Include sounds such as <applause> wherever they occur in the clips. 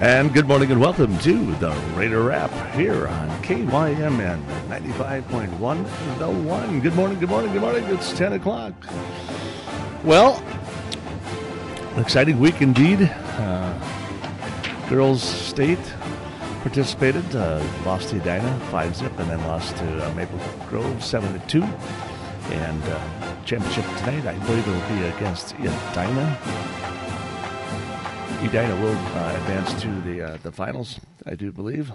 And good morning and welcome to the Raider Wrap here on KYMN 95.1 The One. Good morning, good morning, good morning. It's 10 o'clock. Well, exciting week indeed. Uh, girls State participated, uh, lost to Edina 5 zip, and then lost to uh, Maple Grove 7 to 2. And uh, championship tonight, I believe it will be against Edina. Edina will uh, advance to the uh, the finals, I do believe.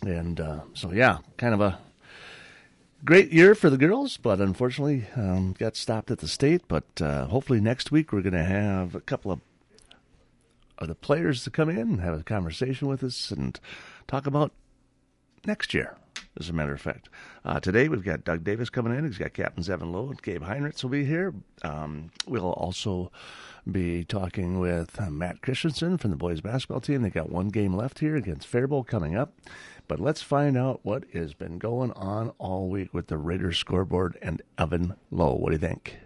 And uh, so, yeah, kind of a great year for the girls, but unfortunately um, got stopped at the state. But uh, hopefully next week we're going to have a couple of of the players to come in and have a conversation with us and talk about next year. As a matter of fact, uh, today we've got Doug Davis coming in. He's got Captains Evan Loe and Gabe Heinritz will be here. Um, we'll also be talking with uh, Matt Christensen from the boys basketball team. They got one game left here against Faribault coming up. But let's find out what has been going on all week with the Raiders scoreboard and Evan Loe. What do you think?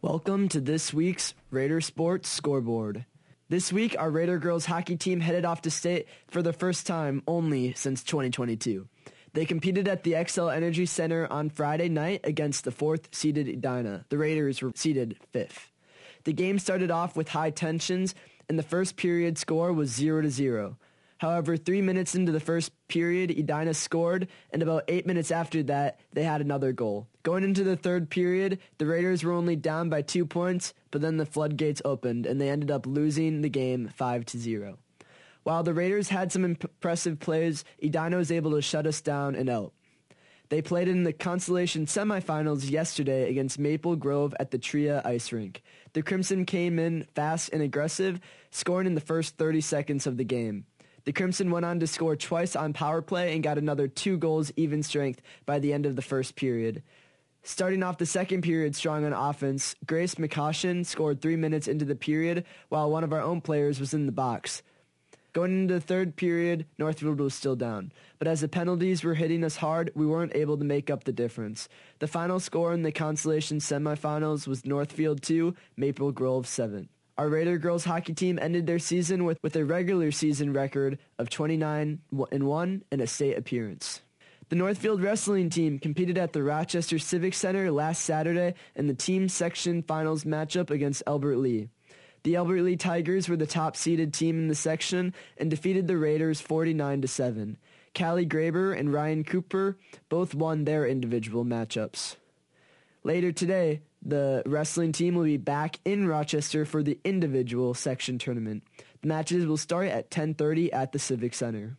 Welcome to this week's Raider Sports Scoreboard. This week, our Raider girls hockey team headed off to state for the first time only since 2022. They competed at the Xcel Energy Center on Friday night against the fourth seeded Edina. The Raiders were seeded fifth. The game started off with high tensions, and the first period score was 0 to 0. However, three minutes into the first period, Edina scored, and about eight minutes after that, they had another goal. Going into the third period, the Raiders were only down by two points, but then the floodgates opened, and they ended up losing the game 5 to 0. While the Raiders had some impressive plays, Edina was able to shut us down and out. They played in the consolation semifinals yesterday against Maple Grove at the Tria Ice Rink. The Crimson came in fast and aggressive, scoring in the first 30 seconds of the game. The Crimson went on to score twice on power play and got another two goals even strength by the end of the first period. Starting off the second period strong on offense, Grace McCaution scored three minutes into the period while one of our own players was in the box. Going into the third period, Northfield was still down. But as the penalties were hitting us hard, we weren't able to make up the difference. The final score in the consolation semifinals was Northfield 2, Maple Grove 7. Our Raider girls hockey team ended their season with, with a regular season record of 29 and 1 and a state appearance. The Northfield wrestling team competed at the Rochester Civic Center last Saturday in the team section finals matchup against Albert Lea. The Albert Lea Tigers were the top seeded team in the section and defeated the Raiders 49 to 7. Callie Graber and Ryan Cooper both won their individual matchups. Later today, the wrestling team will be back in Rochester for the individual section tournament. The matches will start at 10:30 at the Civic Center.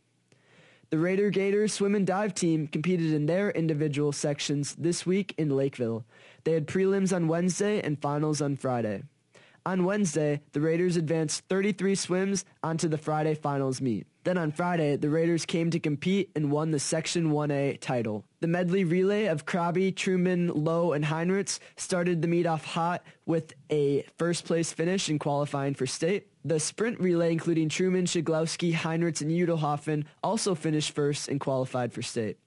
The Raider Gators swim and dive team competed in their individual sections this week in Lakeville. They had prelims on Wednesday and finals on Friday. On Wednesday, the Raiders advanced 33 swims onto the Friday finals meet. Then on Friday, the Raiders came to compete and won the Section 1A title. The medley relay of Krabi, Truman, Loe, and Heinritz started the meet off hot with a first place finish in qualifying for state. The sprint relay, including Truman, Shiglowski, Heinritz, and Udelhoffen, also finished first and qualified for state.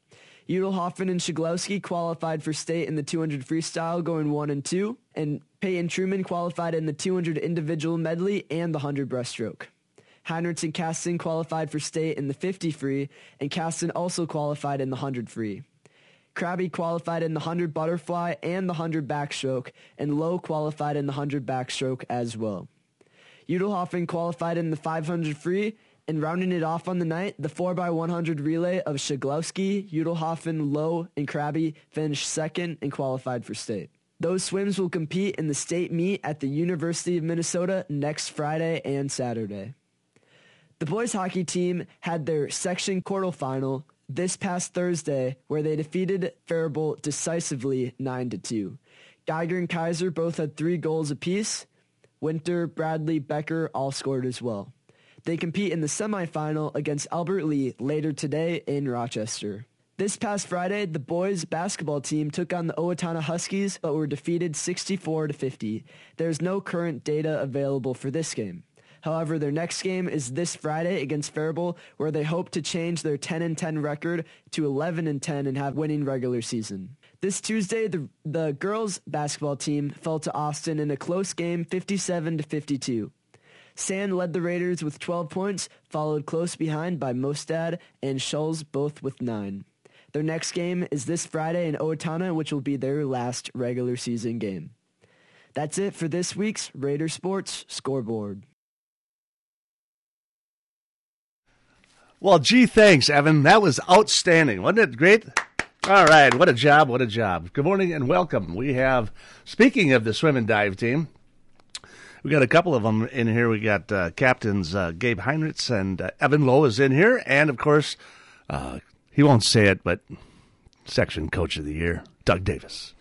Udelhoffen and Shiglowski qualified for state in the 200 freestyle, going 1 and 2, and Peyton Truman qualified in the 200 individual medley and the 100 breaststroke. Heinritz and Kasten qualified for state in the 50 free, and Kasten also qualified in the 100 free. Krabby qualified in the 100 butterfly and the 100 backstroke, and Loe qualified in the 100 backstroke as well. Udelhoffen qualified in the 500 free and rounding it off on the night, the 4x100 relay of Shiglowski, Udelhoffen, Loe, and Krabby finished second and qualified for state. Those swims will compete in the state meet at the University of Minnesota next Friday and Saturday. The boys hockey team had their section quarterfinal this past Thursday where they defeated Faribault decisively 9 to 2. Geiger and Kaiser both had 3 goals apiece. Winter, Bradley, Becker all scored as well. They compete in the semifinal against Albert Lea later today in Rochester. This past Friday, the boys basketball team took on the Owatonna Huskies but were defeated 64 to 50. There's no current data available for this game. However, their next game is this Friday against Faribault, where they hope to change their 10 and 10 record to 11 and 10 and have a winning regular season. This Tuesday, the the girls basketball team fell to Austin in a close game, 57 to 52. Sand led the Raiders with 12 points, followed close behind by Mostad and Schulz, both with 9. Their next game is this Friday in Owatonna, which will be their last regular season game. That's it for this week's Raider Sports Scoreboard. Well, gee, thanks, Evan. That was outstanding. Wasn't it great? All right. What a job. What a job. Good morning and welcome. We have, speaking of the swim and dive team, we got a couple of them in here. We got uh, captains uh, Gabe Heinritz and uh, Evan Loe is in here. And of course, uh, he won't say it, but section coach of the year, Doug Davis.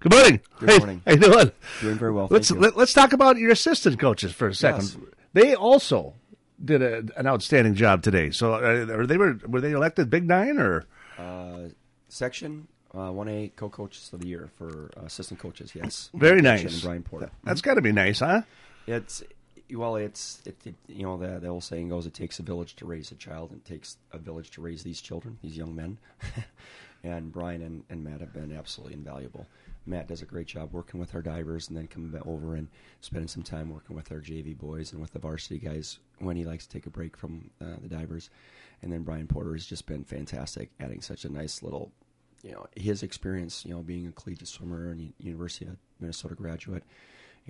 Good morning. Good Hey, morning. How you doing? Doing very well. Let's thank you. let, let's talk about your assistant coaches for a second. Yes. They also did a, an outstanding job today. So, uh, are they were were they elected Big Nine or uh, section uh, one A co-coaches of the year for uh, assistant coaches. Yes, very nice? And Brian Porter. That's got to be nice, huh? It's well, it's it, it, you know the the old saying goes, it takes a village to raise a child, and it takes a village to raise these children, these young men. <laughs> and Brian and, and Matt have been absolutely invaluable. Matt does a great job working with our divers, and then coming over and spending some time working with our JV boys and with the varsity guys when he likes to take a break from uh, the divers. And then Brian Porter has just been fantastic, adding such a nice little you know his experience, you know, being a collegiate swimmer and University of Minnesota graduate,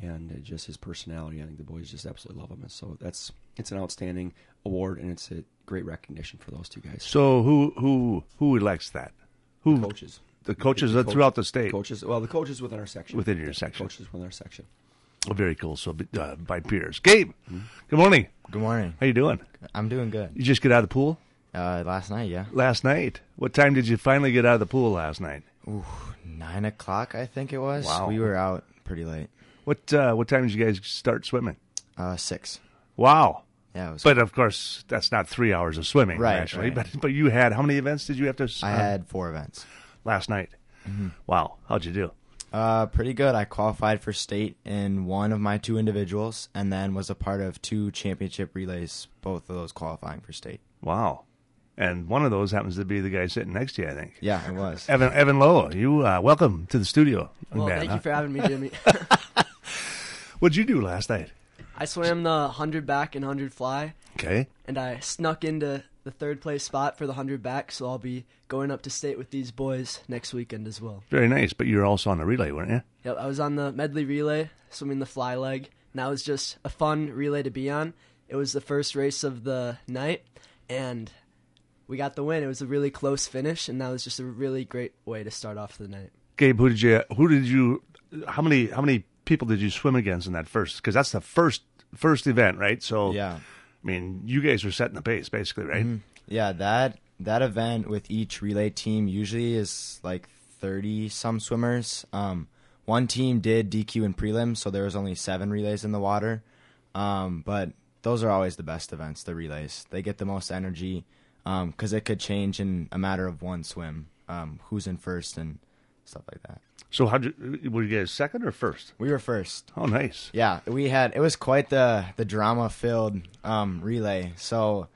and uh, just his personality. I think the boys just absolutely love him. And so that's it's an outstanding award, and it's a great recognition for those two guys. So, who who who elects that? Who coaches, The coaches The uh, throughout the state. coaches. Well, the coaches within our section, Within your section. coaches within our section. Oh, very cool. So, uh, by peers. Gabe, good morning. Good morning. How you doing? I'm doing good. You just get out of the pool Uh, last night, yeah, last night. What time did you finally get out of the pool last night? Ooh, nine o'clock, I think it was. Wow. We were out pretty late. What uh, what time did you guys start swimming? Uh, six. Wow. Yeah, it was. But of course, that's not three hours of swimming, Right, actually. right. But but you had how many events did you have to? s- I uh, had four events. last night. Mm-hmm. Wow, how'd you do? Uh, pretty good. I qualified for state in one of my two individuals, and then was a part of two championship relays. Both of those qualifying for state. Wow, and one of those happens to be the guy sitting next to you, I think. Yeah, it was. Evan Evan Loe, you uh, welcome to the studio. Well, man, thank huh? you for having me, Jimmy. <laughs> What'd you do last night? I swam the 100 back and 100 fly, Okay, and I snuck into the third place spot for the 100 back, so I'll be going up to state with these boys next weekend as well. very nice. But you were also on the relay, weren't you? Yep, I was on the medley relay, swimming the fly leg, and that was just a fun relay to be on. It was the first race of the night, and we got the win. It was a really close finish, and that was just a really great way to start off the night. Gabe, who did you? Who did you? How many? How many people did you swim against in that first? Because that's the first first event, right? So Yeah. I mean, you guys were setting the pace, basically, right? Mhm. Yeah, that that event with each relay team usually is like thirty some swimmers. Um, one team did DQ in prelims, so there was only seven relays in the water. Um, but those are always the best events, the relays. They get the most energy because it could change in a matter of one swim. Um, who's in first and stuff like that. So how did you, were you guys second or first? We were first. Oh, nice. Yeah, we had it was quite the the drama filled um, relay. So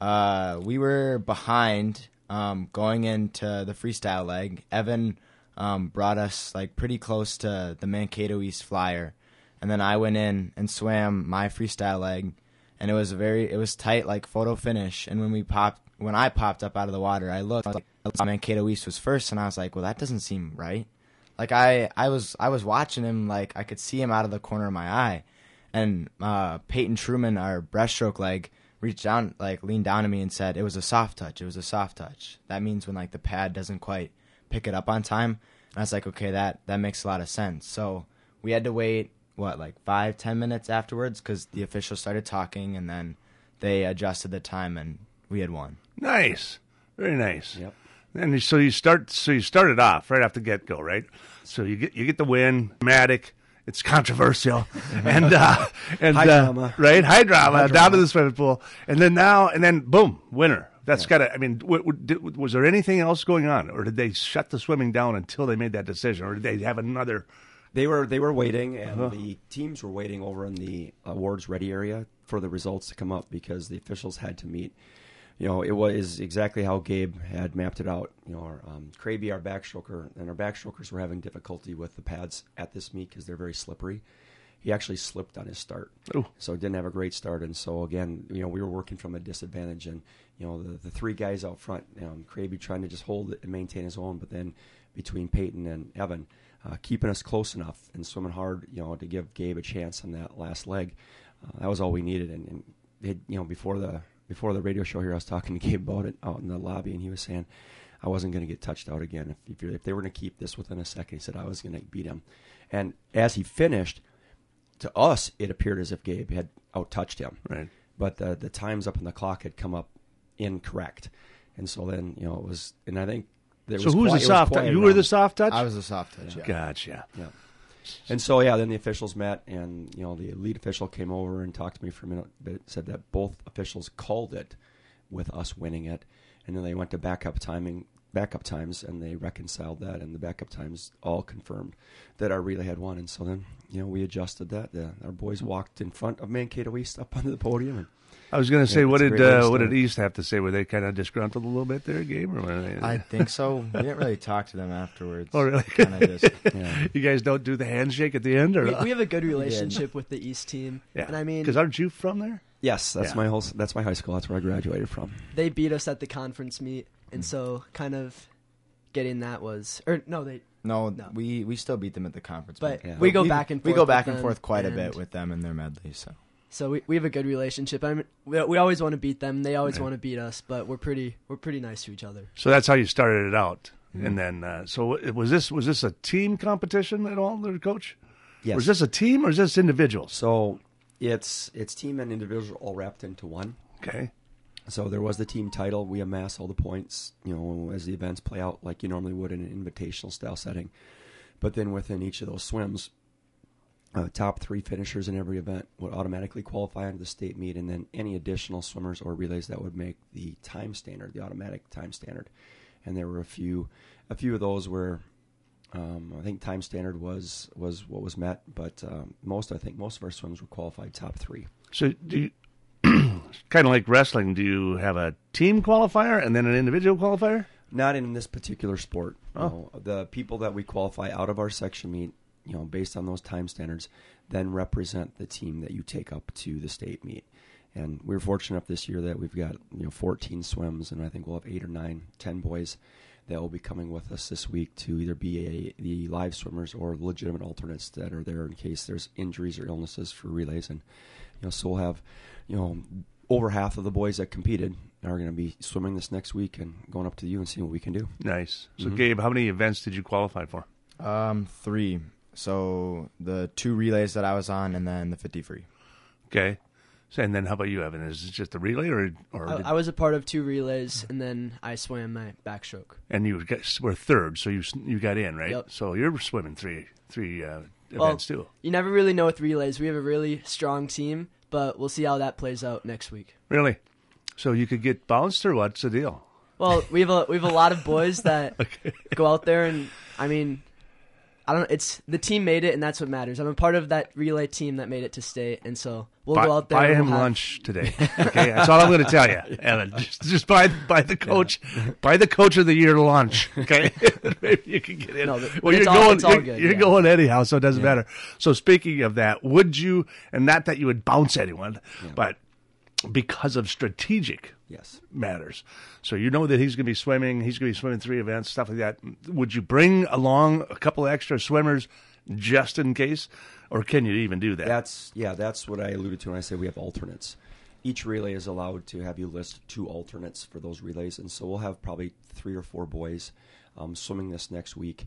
uh, we were behind um, going into the freestyle leg. Evan um, brought us like pretty close to the Mankato East Flyer, and then I went in and swam my freestyle leg, and it was a very it was tight like photo finish. And when we popped when I popped up out of the water, I looked I like Mankato East was first, and I was like, well, that doesn't seem right. Like I, I was, I was watching him. Like I could see him out of the corner of my eye, and uh, Peyton Truman, our breaststroke leg, reached down, like leaned down to me and said, "It was a soft touch. It was a soft touch." That means when like the pad doesn't quite pick it up on time. And I was like, "Okay, that that makes a lot of sense." So we had to wait what like five, ten minutes afterwards because the officials started talking, and then they adjusted the time, and we had won. Nice, very nice. Yep. And so you start. So you started off right off the get go, right? So you get you get the win, dramatic. It's controversial, <laughs> and uh, and High uh, drama. right? High drama, High down drama. to the swimming pool, and then now and then boom, winner. That's gotta. I mean, w- w- did, was there anything else going on, or did they shut the swimming down until they made that decision, or did they have another? They were they were waiting, and the teams were waiting over in the awards ready area for the results to come up because the officials had to meet. You know, it was exactly how Gabe had mapped it out. You know, our, um, our backstroker, and our backstrokers were having difficulty with the pads at this meet because they're very slippery. he actually slipped on his start. Ooh. So didn't have a great start, and so again, you know, we were working from a disadvantage, and you know, the, the three guys out front, you know, trying to just hold it and maintain his own, but then between Peyton and Evan, uh, keeping us close enough and swimming hard, you know, to give Gabe a chance on that last leg. Uh, that was all we needed, and, and it, you know, before the before the radio show here, I was talking to <laughs> Gabe about it out in the lobby, and he was saying I wasn't going to get touched out again if if, if they were going to keep this within a second. He said I was going to beat him, and as he finished, to us it appeared as if Gabe had out touched him, Right. but the the times up on the clock had come up incorrect, and so then you know it was, and I think there was So was who was qui- the it soft? touch? you were the soft touch. I was the soft touch. Yeah. Gotcha. yeah. And so yeah, then the officials met, and you know the lead official came over and talked to me for a minute, but said that both officials called it with us winning it, and then they went to backup timing, backup times, and they reconciled that, and the backup times all confirmed that our relay had won, and so then you know we adjusted that. The, our boys walked in front of Mankato East up onto the podium, and I was going to say, Yeah, what did great way to uh, what did. East have to say? Were they kind of disgruntled a little bit there, Gabe? Or they, I think so. We didn't really talk to them afterwards. <laughs> Oh, really? Just <laughs> yeah. you guys don't do the handshake at the end, or We, we <laughs> have a good relationship with the East team, yeah? and I mean, because aren't you from there? yes, that's Yeah. my whole that's my high school. That's where I graduated from. they beat us at the conference meet, Hmm. and so kind of getting that was, or no, they, no, No. We we still beat them at the conference, but Yeah. we go back and we forth go back and forth quite a bit with them and their medley. So So we, we have a good relationship. I mean, we, we always want to beat them. They always Right. want to beat us, but we're pretty we're pretty nice to each other. So that's how you started it out, Mm-hmm. and then uh, so it- was this was this a team competition at all, there, Coach? Yes. Was this a team or is this individual? So it's it's team and individual all wrapped into one. Okay. So there was the team title. We amass all the points, you know, as the events play out like you normally would in an invitational style setting. But then within each of those swims, uh, top three finishers in every event would automatically qualify into the state meet, and then any additional swimmers or relays that would make the time standard, the automatic time standard. And there were a few, a few of those where um, I think time standard was was what was met, but um, most I think most of our swims were qualified top three. So do you <clears throat> kind of like wrestling? Do you have a team qualifier and then an individual qualifier? Not in this particular sport. Oh. know, the people that we qualify out of our section meet, you know, based on those time standards, then represent the team that you take up to the state meet. And we're fortunate enough this year that we've got you know 14 swims, and I think we'll have eight or nine, ten boys that will be coming with us this week to either be a, the live swimmers or legitimate alternates that are there in case there's injuries or illnesses for relays. And you know, so we'll have you know over half of the boys that competed are going to be swimming this next week and going up to you and seeing what we can do. Nice. So Mhm. Gabe, how many events did you qualify for? um three. So the two relays that I was on, and then the fifty free. Okay. So, and then how about you, Evan? Is it just a relay or or I, did- I was a part of two relays, and then I swam my backstroke. and you got- were third, so you you got in right? Yep. So you're swimming three three uh, Well, events too. You never really know with relays. We have a really strong team, but we'll see how that plays out next week. Really? So you could get bounced or what's the deal? Well, we have a we have a lot of boys that <laughs> go out there, and I mean, I don't. It's the team made it, and that's what matters. I'm a part of that relay team that made it to state, and so we'll buy, go out there. buy him we'll have- lunch today. Okay, that's all I'm going to tell you, <laughs> Evan. Just, just buy buy the coach, buy the coach of the year lunch. Okay, <laughs> <laughs> maybe you can get in. No, but- well, you're all- going. you're good, you're yeah. going anyhow, so it doesn't matter. So speaking of that, would you? And not that you would bounce anyone, but because of strategic Yes. matters. So you know that he's going to be swimming. He's going to be swimming three events, stuff like that. Would you bring along a couple extra swimmers just in case, or can you even do that? That's yeah, that's what I alluded to when I say we have alternates. Each relay is allowed to have you list two alternates for those relays, and so we'll have probably three or four boys um, swimming this next week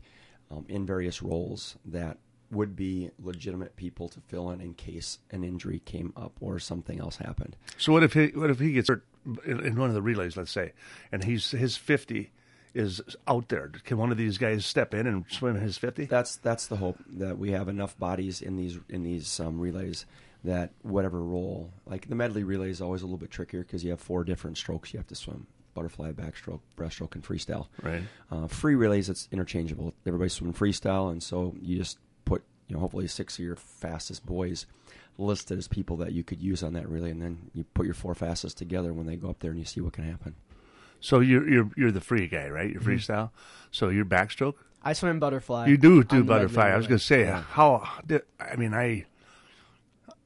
um, in various roles that would be legitimate people to fill in in case an injury came up or something else happened. So what if he what if he gets hurt in, one of the relays, let's say, and he's his fifty is out there? Can one of these guys step in and swim his fifty? That's that's the hope that we have enough bodies in these in these um, relays that whatever role, like the medley relay is always a little bit trickier because you have four different strokes you have to swim: butterfly, backstroke, breaststroke, and freestyle. Right. Uh, free relays, it's interchangeable. Everybody's swimming freestyle, and so you just you know, hopefully six of your fastest boys listed as people that you could use on that relay, and then you put your four fastest together when they go up there, and you see what can happen. So you're you're you're the free guy, right? You're freestyle. So you're backstroke. I swim butterfly. You do do butterfly. I was going to say Yeah. how. I mean, I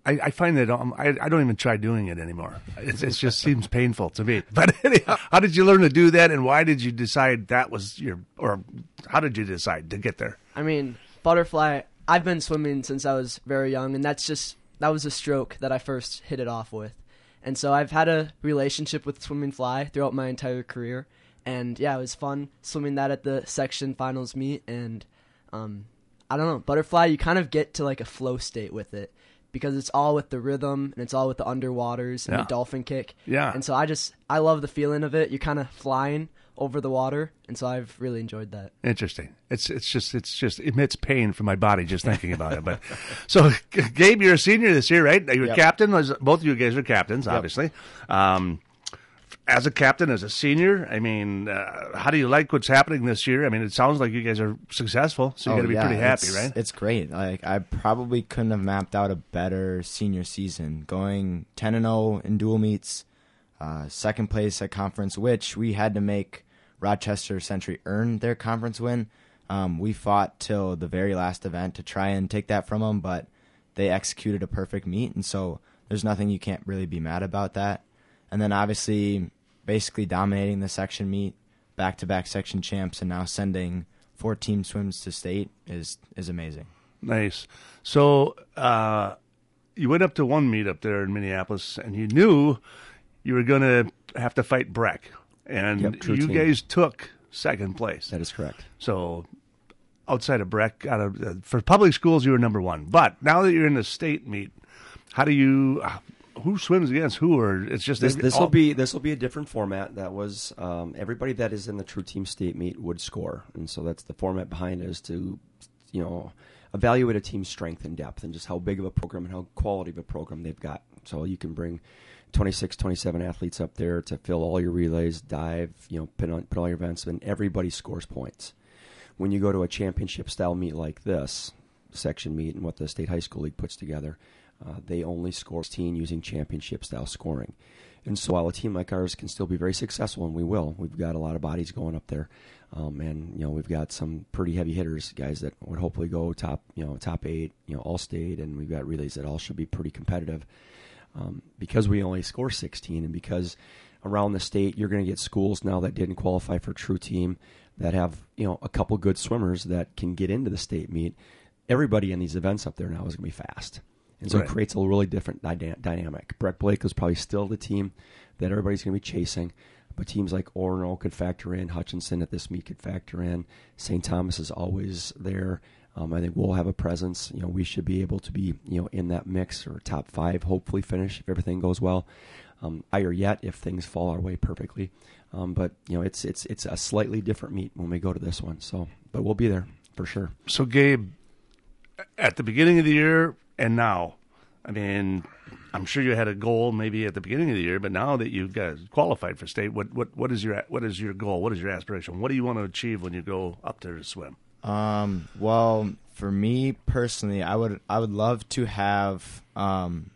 I, I find that um, I, I don't even try doing it anymore. It, it just seems painful to me. <laughs> But anyhow, how did you learn to do that, and why did you decide that was your, or how did you decide to get there? I mean, butterfly. I've been swimming since I was very young, and that's just that was a stroke that I first hit it off with. And so I've had a relationship with swimming fly throughout my entire career. And yeah, it was fun swimming that at the section finals meet. And um, I don't know, butterfly, you kind of get to like a flow state with it because it's all with the rhythm and it's all with the underwaters and Yeah. the dolphin kick. Yeah. And so I just, I love the feeling of it. You're kind of flying over the water. And so I've really enjoyed that. Interesting. It's it's just it's just emits pain from my body just thinking about it. But <laughs> so, Gabe, you're a senior this year, right? You're Yep. captain. Was- Both of you guys are captains, obviously. Um, as a captain, as a senior, I mean, uh, how do you like what's happening this year? I mean, it sounds like you guys are successful, so you got to be Oh, yeah, pretty happy, right? It's great. Like I probably couldn't have mapped out a better senior season. Going ten and zero in dual meets, uh, second place at conference, which we had to make Rochester Century earn their conference win. Um, we fought till the very last event to try and take that from them, but they executed a perfect meet, and so there's nothing you can't really be mad about that. And then obviously, basically dominating the section meet, back to back section champs, and now sending four team swims to state is is amazing. Nice. So uh, you went up to one meet up there in Minneapolis, and you knew you were going to have to fight Breck, and Yep, you team. guys took second place. That is correct. So outside of Breck, out of uh, for public schools, you were number one. But now that you're in the state meet, how do you? Who swims against who? Or it's just This this will be this will be a different format. That was um, everybody that is in the True Team State meet would score, and so that's the format behind it is to, you know, evaluate a team's strength and depth and just how big of a program and how quality of a program they've got. So you can bring 26, 27 athletes up there to fill all your relays, dive, you know, put on put all your events, and everybody scores points. When you go to a championship style meet like this, section meet, and what the state high school league puts together, uh, they only score 16 using championship style scoring. And so while a team like ours can still be very successful, and we will, we've got a lot of bodies going up there, um, and you know we've got some pretty heavy hitters, guys that would hopefully go top, you know, top eight, you know, all state, and we've got relays that all should be pretty competitive. Um, because we only score 16, and because around the state you're going to get schools now that didn't qualify for True Team that have you know a couple good swimmers that can get into the state meet. Everybody in these events up there now is going to be fast. And so Right. it creates a really different dyna- dynamic. Breck Blake is probably still the team that everybody's going to be chasing, but teams like Orono could factor in, Hutchinson at this meet could factor in, St. Thomas is always there. Um, I think we'll have a presence. You know, we should be able to be you know in that mix or top five, hopefully finish if everything goes well. Um, higher yet if things fall our way perfectly. Um, but you know, it's it's it's a slightly different meet when we go to this one. So, but we'll be there for sure. So, Gabe, at the beginning of the year and now, I mean, I'm sure you had a goal maybe at the beginning of the year, but now that you guys qualified for state, what what what is your what is your goal? What is your aspiration? What do you want to achieve when you go up there to swim? Um, well, for me personally, I would I would love to have um,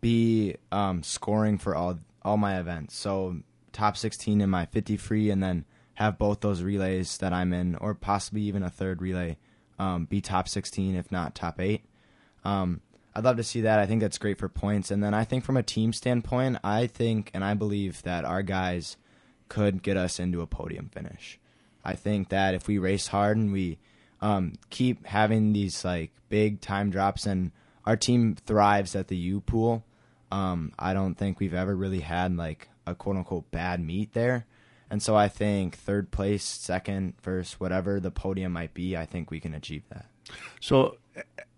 be um, scoring for all all my events. So top 16 in my 50 free, and then have both those relays that I'm in, or possibly even a third relay, um, be top 16 if not top eight. Um, I'd love to see that. I think that's great for points. And then I think from a team standpoint, I think and I believe that our guys could get us into a podium finish. I think that if we race hard and we um, keep having these like big time drops and our team thrives at the U pool, um, I don't think we've ever really had like a quote unquote bad meet there. And so I think third place, second, first, whatever the podium might be, I think we can achieve that. So,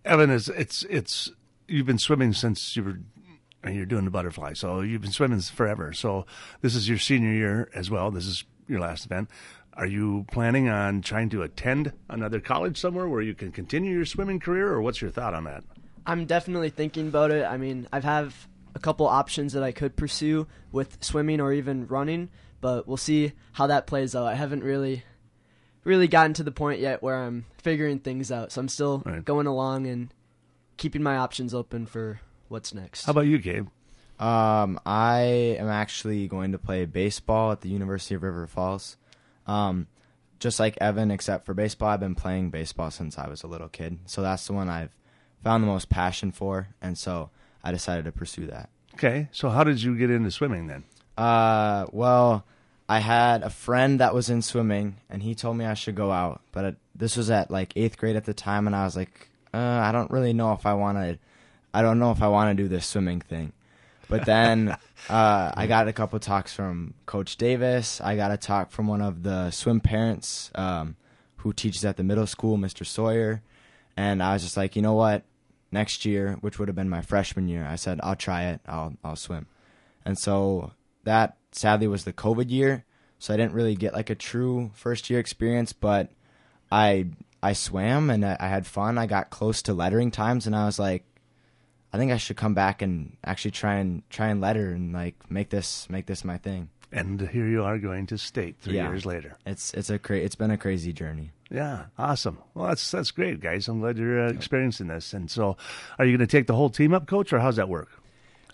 Evan, is it's it's you've been swimming since you were and you're doing the butterfly, so you've been swimming forever. So this is your senior year as well. This is your last event. Are you planning on trying to attend another college somewhere where you can continue your swimming career, or what's your thought on that? I'm definitely thinking about it. I mean, I've have a couple options that I could pursue with swimming or even running, but we'll see how that plays out. I haven't really really gotten to the point yet where I'm figuring things out. So I'm still Right. going along and keeping my options open for what's next. How about you, Gabe? Um, I am actually going to play baseball at the University of River Falls. Um, just like Evan, except for baseball, I've been playing baseball since I was a little kid. So that's the one I've found the most passion for. And so I decided to pursue that. Okay, so how did you get into swimming then? Uh, well, I had a friend that was in swimming, and he told me I should go out. But it, this was at like eighth grade at the time, and I was like, uh, I don't really know if I want to. I don't know if I want to do this swimming thing. But then <laughs> uh, I got a couple talks from Coach Davis. I got a talk from one of the swim parents um, who teaches at the middle school, Mr. Sawyer. And I was just like, you know what? Next year, which would have been my freshman year, I said, I'll try it. I'll I'll swim. And so that sadly was the COVID year, so I didn't really get like a true first year experience. But I I swam and I, I had fun. I got close to lettering times, and I was like, I think I should come back and actually try and try and letter and like make this make this my thing. And here you are going to state three Yeah. years later. It's it's a cra- it's been a crazy journey. Yeah, awesome. Well, that's that's great, guys. I'm glad you're uh, experiencing this. And so, are you going to take the whole team up, coach, or how's that work?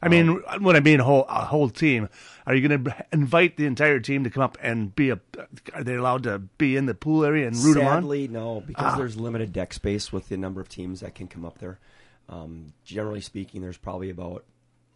I mean, when I mean whole a whole team, are you going to invite the entire team to come up and be a? Are they allowed to be in the pool area and root them on? Sadly, no, because Ah. there's limited deck space with the number of teams that can come up there. Um, generally speaking, there's probably about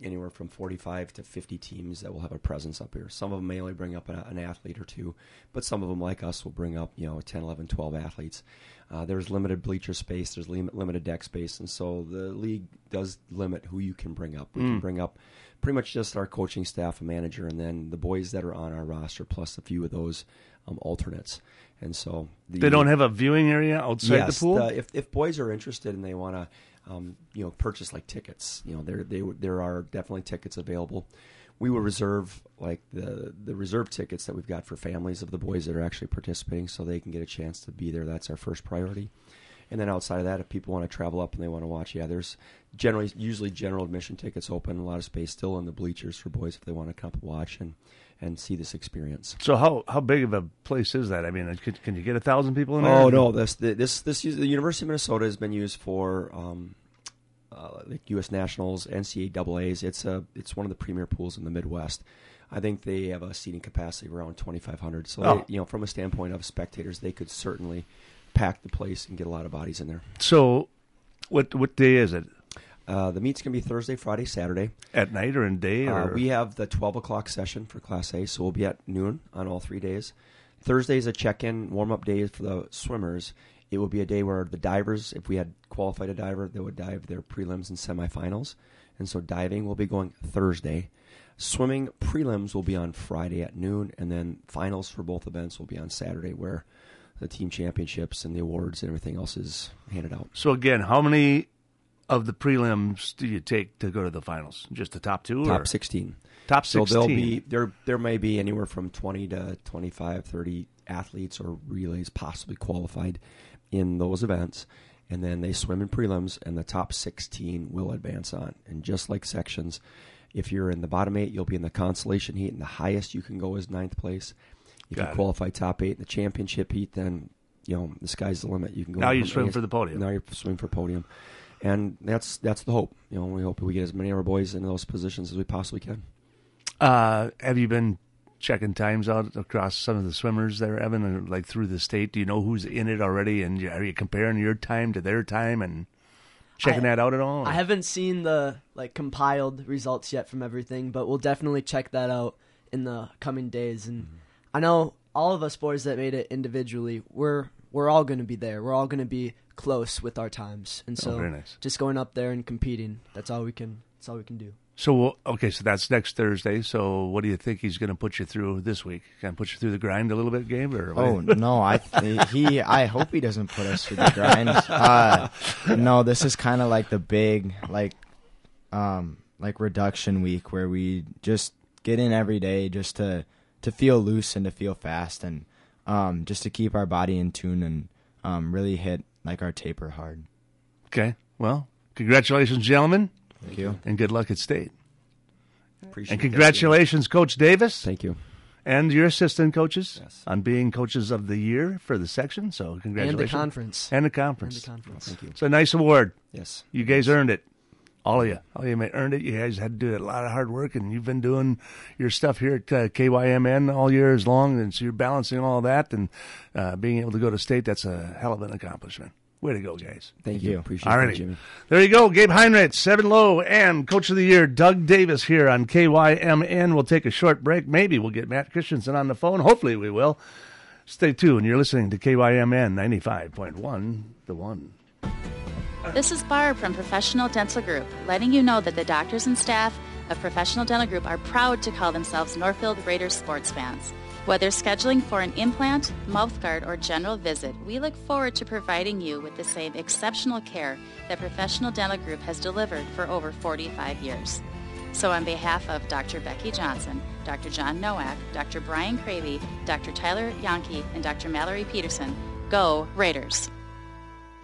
anywhere from 45 to 50 teams that will have a presence up here. Some of them may only bring up a, an athlete or two, but some of them, like us, will bring up you know 10, 11, 12 athletes. Uh, there's limited bleacher space. There's lim- limited deck space, and so the league does limit who you can bring up. We can bring up pretty much just our coaching staff, a manager, and then the boys that are on our roster, plus a few of those um, alternates. And so the, They don't have a viewing area outside yes, the pool. if if boys are interested and they want to, um, you know, purchase like tickets, you know, there they there are definitely tickets available. We will reserve like the the reserve tickets that we've got for families of the boys that are actually participating, so they can get a chance to be there. That's our first priority. And then outside of that, if people want to travel up and they want to watch, yeah, there's generally usually general admission tickets open, a lot of space still in the bleachers for boys if they want to come and watch and and see this experience. so how how big of a place is that? I mean, can, can you get a thousand people in there? Oh no, this this this the University of Minnesota has been used for um, uh, like U.S. Nationals, NCAA's. It's a it's one of the premier pools in the Midwest. I think they have a seating capacity of around 2,500. So Oh. they, you know, from a standpoint of spectators, they could certainly pack the place and get a lot of bodies in there. So, what what day is it? Uh, the meet's gonna be Thursday, Friday, Saturday. At night or in day? Or Uh, we have the 12 o'clock session for Class A, so we'll be at noon on all three days. Thursday is a check-in, warm-up day for the swimmers. It will be a day where the divers, if we had qualified a diver, they would dive their prelims and semifinals. And so diving will be going Thursday. Swimming prelims will be on Friday at noon, and then finals for both events will be on Saturday, where the team championships and the awards and everything else is handed out. so again, how many of the prelims do you take to go to the finals? Just the top two? or? 16. Top 16. Top So there'll be there there may be anywhere from 20 to 25, 30 athletes or relays possibly qualified in those events. And then they swim in prelims, and the top 16 will advance on. And just like sections, if you're in the bottom eight, you'll be in the consolation heat, and the highest you can go is ninth place. If Got you it. qualify top eight in the championship heat, then you know the sky's the limit. You can go. Now you swim eighth- for the podium. Now you're swimming for podium, and that's that's the hope. You know, we hope we get as many of our boys in those positions as we possibly can. Uh, have you been checking times out across some of the swimmers there, Evan, or like through the state? Do you know who's in it already? And are you comparing your time to their time and checking I- that out at all? I haven't seen the like compiled results yet from everything, but we'll definitely check that out in the coming days. And Mm-hmm. I know all of us boys that made it individually, we're we're all going to be there. We're all going to be close with our times, and so Oh, nice. just going up there and competing. That's all we can. That's all we can do. So okay, so that's next Thursday. So what do you think he's going to put you through this week? Can put you through the grind a little bit, Gabe? Or what? Oh <laughs> no, I th- he I hope he doesn't put us through the grind. Uh, no, this is kind of like the big like um like reduction week where we just get in every day just to to feel loose and to feel fast and um just to keep our body in tune and um really hit like our taper hard. okay. Well, congratulations, gentlemen, Thank you. and good luck at state. Appreciate And that. congratulations, Coach Davis, Thank you. and your assistant coaches Yes. on being coaches of the year for the section. So congratulations. And congratulations the conference. and the conference. And the conference. Thank you. It's a nice award. Yes. You guys earned it. All of you. All of you may- earned it. You guys had to do a lot of hard work, and you've been doing your stuff here at uh, KYMN all years long, and so you're balancing all that and uh, being able to go to state. That's a hell of an accomplishment. Way to go, guys. Thank, you. you. Appreciate Alrighty. it, Jimmy. There you go. Gabe Heinritz, Evan Loe, and Coach of the Year, Doug Davis here on KYMN. We'll take a short break. Maybe we'll get Matt Christensen on the phone. Hopefully we will. Stay tuned. You're listening to KYMN 95.1, the one. This is Barb from Professional Dental Group, letting you know that the doctors and staff of Professional Dental Group are proud to call themselves Northfield Raiders sports fans. Whether scheduling for an implant, mouthguard, or general visit, we look forward to providing you with the same exceptional care that Professional Dental Group has delivered for over 45 years. So, on behalf of Dr. Becky Johnson, Dr. John Nowak, Dr. Brian Cravey, Dr. Tyler Yankee, and Dr. Mallory Peterson, go Raiders!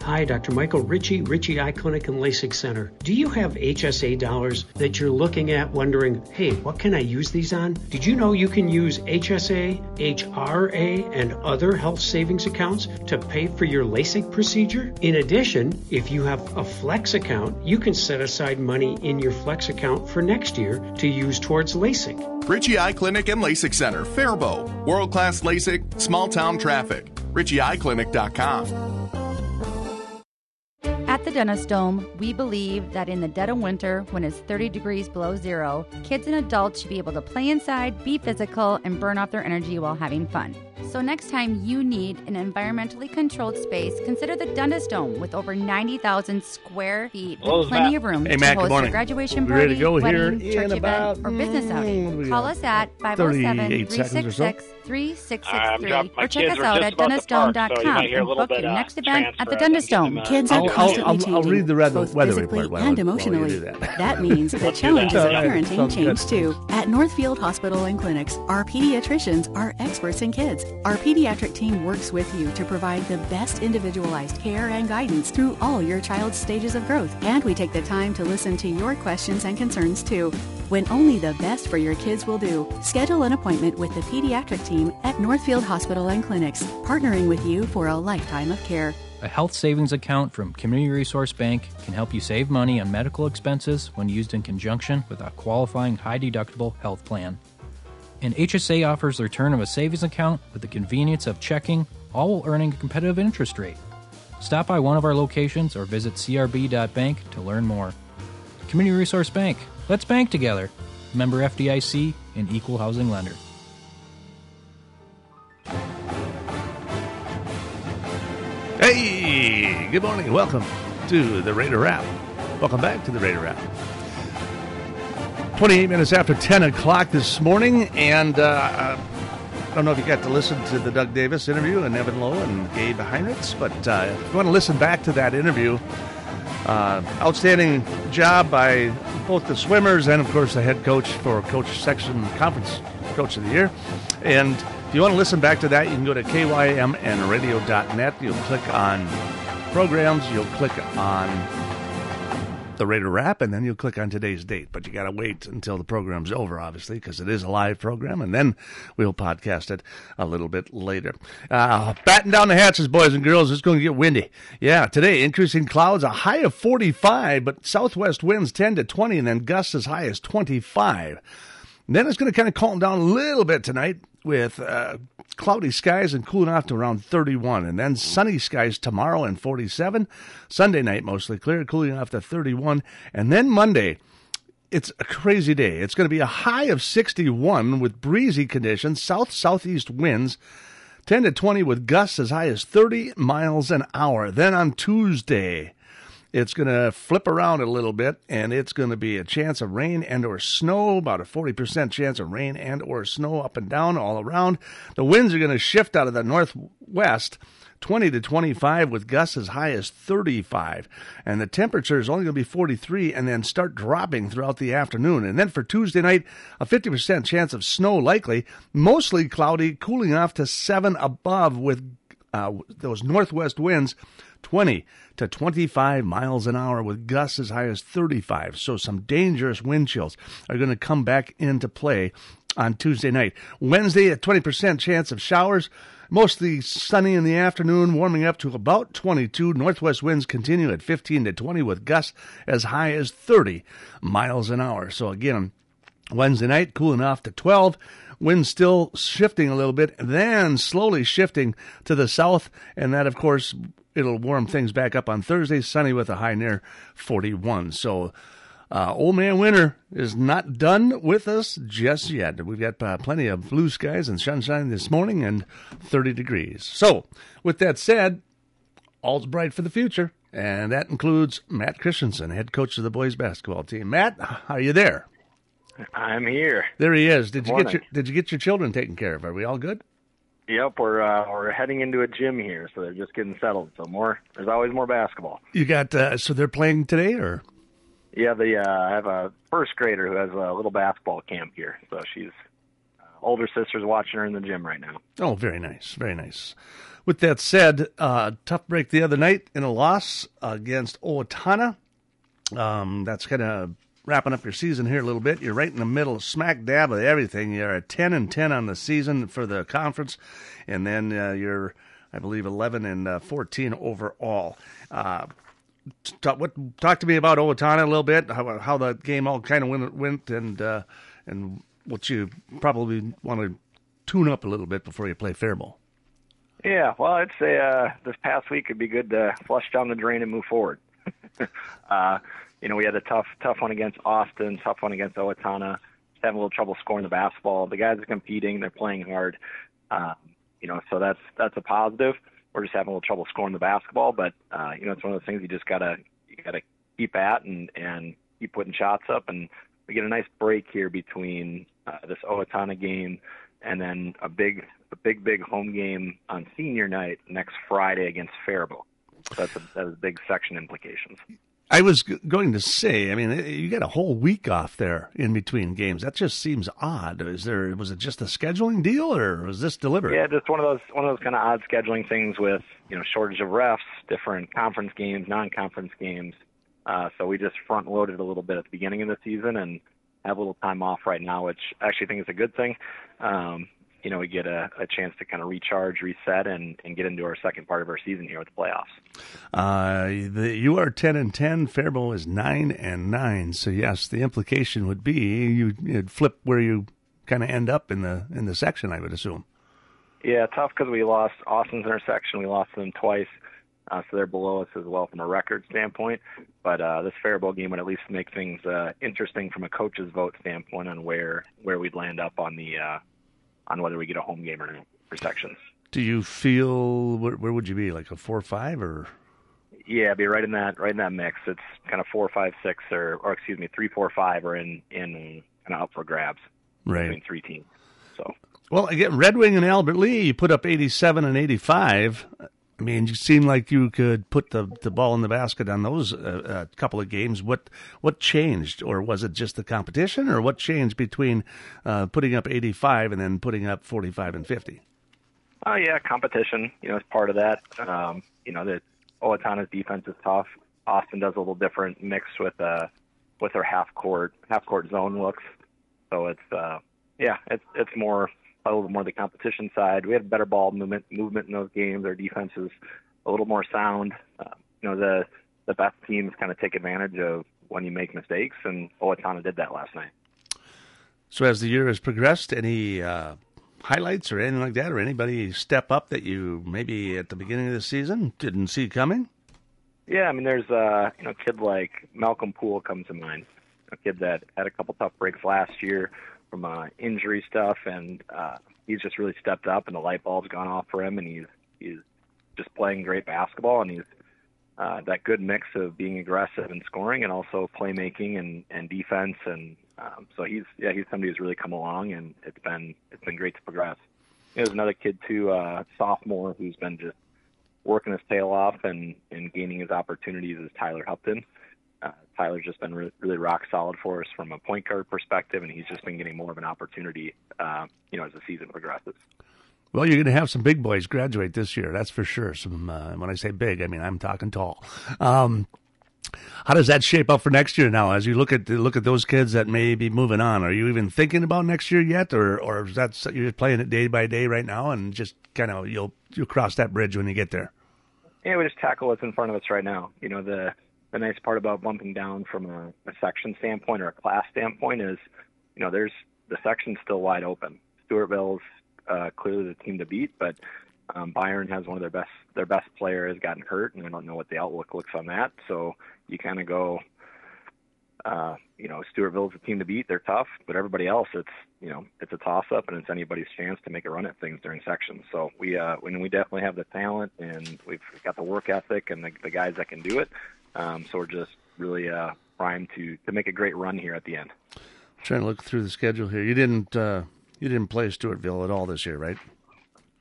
Hi, Dr. Michael Ritchie, Ritchie Eye Clinic and LASIK Center. Do you have HSA dollars that you're looking at wondering, hey, what can I use these on? Did you know you can use HSA, HRA, and other health savings accounts to pay for your LASIK procedure? In addition, if you have a Flex account, you can set aside money in your Flex account for next year to use towards LASIK. Ritchie Eye Clinic and LASIK Center, Faribault. World class LASIK, small town traffic. RitchieEyeClinic.com. At the Dentist Dome, we believe that in the dead of winter, when it's 30 degrees below zero, kids and adults should be able to play inside, be physical, and burn off their energy while having fun. So, next time you need an environmentally controlled space, consider the Dentist Dome with over 90,000 square feet Hello, with plenty Matt. of room Hey, to Matt, good host morning. a graduation We ready party, to go wedding, in church about, event, or business mm, outing. what do we Call us at 507 38 seconds or so. 366 3663 I'm dropping my or check us out at about to park, so you dentistdome.com might hear a and book bit, your uh, next event at the transfer Dentist Dome. uh, Kids are I'll- constantly I'll- changing, I'll read the weather- both weather physically report and emotionally. that. that <laughs> means the challenges of parenting change good. too. At Northfield Hospital and Clinics, our pediatricians are experts in kids. Our pediatric team works with you to provide the best individualized care and guidance through all your child's stages of growth. And we take the time to listen to your questions and concerns too. When only the best for your kids will do, schedule an appointment with the pediatric team at Northfield Hospital and Clinics, partnering with you for a lifetime of care. A health savings account from Community Resource Bank can help you save money on medical expenses when used in conjunction with a qualifying high deductible health plan. And HSA offers the return of a savings account with the convenience of checking, all while earning a competitive interest rate. Stop by one of our locations or visit crb.bank to learn more. Community Resource Bank. Let's bank together. Member FDIC and equal housing lender. Hey, good morning. Welcome to the Raider Wrap. Welcome back to the Raider Wrap. 28 minutes after 10 o'clock this morning, and uh, I don't know if you got to listen to the Doug Davis interview and Evan Loe and Gabe Heinritz, but uh, if you want to listen back to that interview, uh, outstanding job by both the swimmers and, of course, the head coach for Coach Section Conference Coach of the Year. And if you want to listen back to that, you can go to kymnradio.net. You'll click on programs, you'll click on the Raider Wrap, and then you'll click on today's date. But you got to wait until the program's over, obviously, because it is a live program, and then we'll podcast it a little bit later. Uh, batten down the hatches, boys and girls. It's going to get windy. Yeah, today, increasing clouds, a high of 45, but southwest winds 10 to 20, and then gusts as high as 25. And then it's going to kind of calm down a little bit tonight with uh, cloudy skies and cooling off to around 31. And then sunny skies tomorrow and 47. Sunday night, mostly clear, cooling off to 31. And then Monday, it's a crazy day. It's going to be a high of 61 with breezy conditions, south southeast winds. 10 to 20 with gusts as high as 30 miles an hour. Then on Tuesday, it's going to flip around a little bit and it's going to be a chance of rain and or snow about a 40% chance of rain and or snow up and down all around. The winds are going to shift out of the northwest 20 to 25 with gusts as high as 35 and the temperature is only going to be 43 and then start dropping throughout the afternoon. And then for tuesday night a 50% chance of snow likely mostly cloudy cooling off to 7 above with uh, those northwest winds 20 to 25 miles an hour with gusts as high as 35. So some dangerous wind chills are going to come back into play on Tuesday night. Wednesday, a 20% chance of showers. Mostly sunny in the afternoon, warming up to about 22. Northwest winds continue at 15 to 20 with gusts as high as 30 miles an hour. So again, Wednesday night, cooling off to 12. Wind still shifting a little bit, then slowly shifting to the south. And that, of course, it'll warm things back up on Thursday, sunny with a high near 41. So, uh, Old Man Winter is not done with us just yet. We've got uh, plenty of blue skies and sunshine this morning and 30 degrees. So, with that said, all's bright for the future, and that includes Matt Christensen, head coach of the boys basketball team. Matt, are you there? I'm here. There he is. Did you get your Did you get your children taken care of? Are we all good? Yep, we're uh, we're heading into a gym here, so they're just getting settled. So more, there's always more basketball. You got uh, so they're playing today, or Yeah, the uh, I have a first grader who has a little basketball camp here, so she's uh, older sister's watching her in the gym right now. oh, very nice, very nice. With that said, uh, tough break the other night in a loss against Owatonna. Um, that's kind of wrapping up your season here a little bit. You're right in the middle, smack dab of everything. You're at ten and ten on the season for the conference, and then uh, you're, I believe, eleven and uh, fourteen overall. Uh, talk, what, talk to me about Owatonna a little bit. How, how the game all kind of went, went and uh, and what you probably want to tune up a little bit before you play Faribault. Yeah, well, I'd say uh, this past week would be good to flush down the drain and move forward. <laughs> uh, you know, we had a tough, tough one against Austin, tough one against Owatonna. Having a little trouble scoring the basketball. The guys are competing; they're playing hard. Um, you know, so that's that's a positive. We're just having a little trouble scoring the basketball, but uh, you know, it's one of those things you just gotta you gotta keep at and and keep putting shots up. And we get a nice break here between uh, this Owatonna game and then a big a big big home game on senior night next Friday against Faribault. That's a, that has big section implications. I was g- going to say, I mean, eh, you got a whole week off there in between games. That just seems odd. Is there was it just a scheduling deal, or was this deliberate? Yeah, just one of those one of those kind of odd scheduling things with you know shortage of refs, different conference games, non-conference games. Uh, so we just front loaded a little bit at the beginning of the season and have a little time off right now, which I actually think is a good thing. Um, you know, we get a, a chance to kind of recharge, reset, and, and get into our second part of our season here with the playoffs. Uh, the, you are ten and ten. Faribault is nine and nine. So yes, the implication would be you, you'd flip where you kind of end up in the in the section. I would assume. Yeah, tough because we lost Austin's intersection. We lost them twice, uh, so they're below us as well from a record standpoint. But uh, this Faribault game would at least make things uh, interesting from a coach's vote standpoint on where where we'd land up on the uh, on whether we get a home game or not for sections. Do you feel where, where would you be like a four or five or? Yeah, be right in that right in that mix. It's kind of four, five, six, or or excuse me, three, four, five are in in kind of up for grabs Right. between three teams. So Well, again, Red Wing and Albert Lea, you put up 87 and 85. I mean, you seem like you could put the, the ball in the basket on those uh, uh, couple of games. What what changed, or was it just the competition, or what changed between uh, putting up 85 and then putting up 45 and 50? Oh yeah, competition. You know, is part of that. Um, you know, the Owatonna's defense is tough. Austin does a little different mix with uh with their half court half court zone looks. So it's uh yeah, it's it's more a little more the competition side. We had better ball movement movement in those games. Our defense is a little more sound. Uh, you know, the the best teams kind of take advantage of when you make mistakes, and Owatonna did that last night. So as the year has progressed, any uh, highlights or anything like that, or anybody step up that you maybe at the beginning of the season didn't see coming? Yeah, I mean, there's uh, you know, a kid like Malcolm Poole comes to mind. A kid that had a couple tough breaks last year from uh, injury stuff, and uh, he's just really stepped up, and the light bulb's gone off for him, and he's he's just playing great basketball, and he's uh, that good mix of being aggressive and scoring, and also playmaking and and defense, and um, so he's yeah he's somebody who's really come along, and it's been it's been great to progress. There's another kid too, uh, sophomore, who's been just working his tail off and, and gaining his opportunities is Tyler Hupton. Uh, Tyler's just been re- really rock solid for us from a point guard perspective, and he's just been getting more of an opportunity, uh, you know, as the season progresses. Well, you're going to have some big boys graduate this year, that's for sure. Some uh, when I say big, I mean I'm talking tall. Um, how does that shape up for next year now? As you look at look at those kids that may be moving on, are you even thinking about next year yet, or or is that you're just playing it day by day right now, and just kind of you'll you'll cross that bridge when you get there? Yeah, we just tackle what's in front of us right now. You know, the the nice part about bumping down from a, a section standpoint or a class standpoint is, you know, there's the section's still wide open. Stewartville's uh, clearly the team to beat, but Um, Byron has one of their best their best player has gotten hurt, and I don't know what the outlook looks on that. So you kind of go, uh, you know, Stewartville's a team to beat. They're tough, but everybody else, it's you know, it's a toss up, and it's anybody's chance to make a run at things during sections. So we uh, when we definitely have the talent, and we've got the work ethic, and the, the guys that can do it. Um, so we're just really uh, primed to to make a great run here at the end. Trying to look through the schedule here. You didn't uh, you didn't play Stewartville at all this year, right?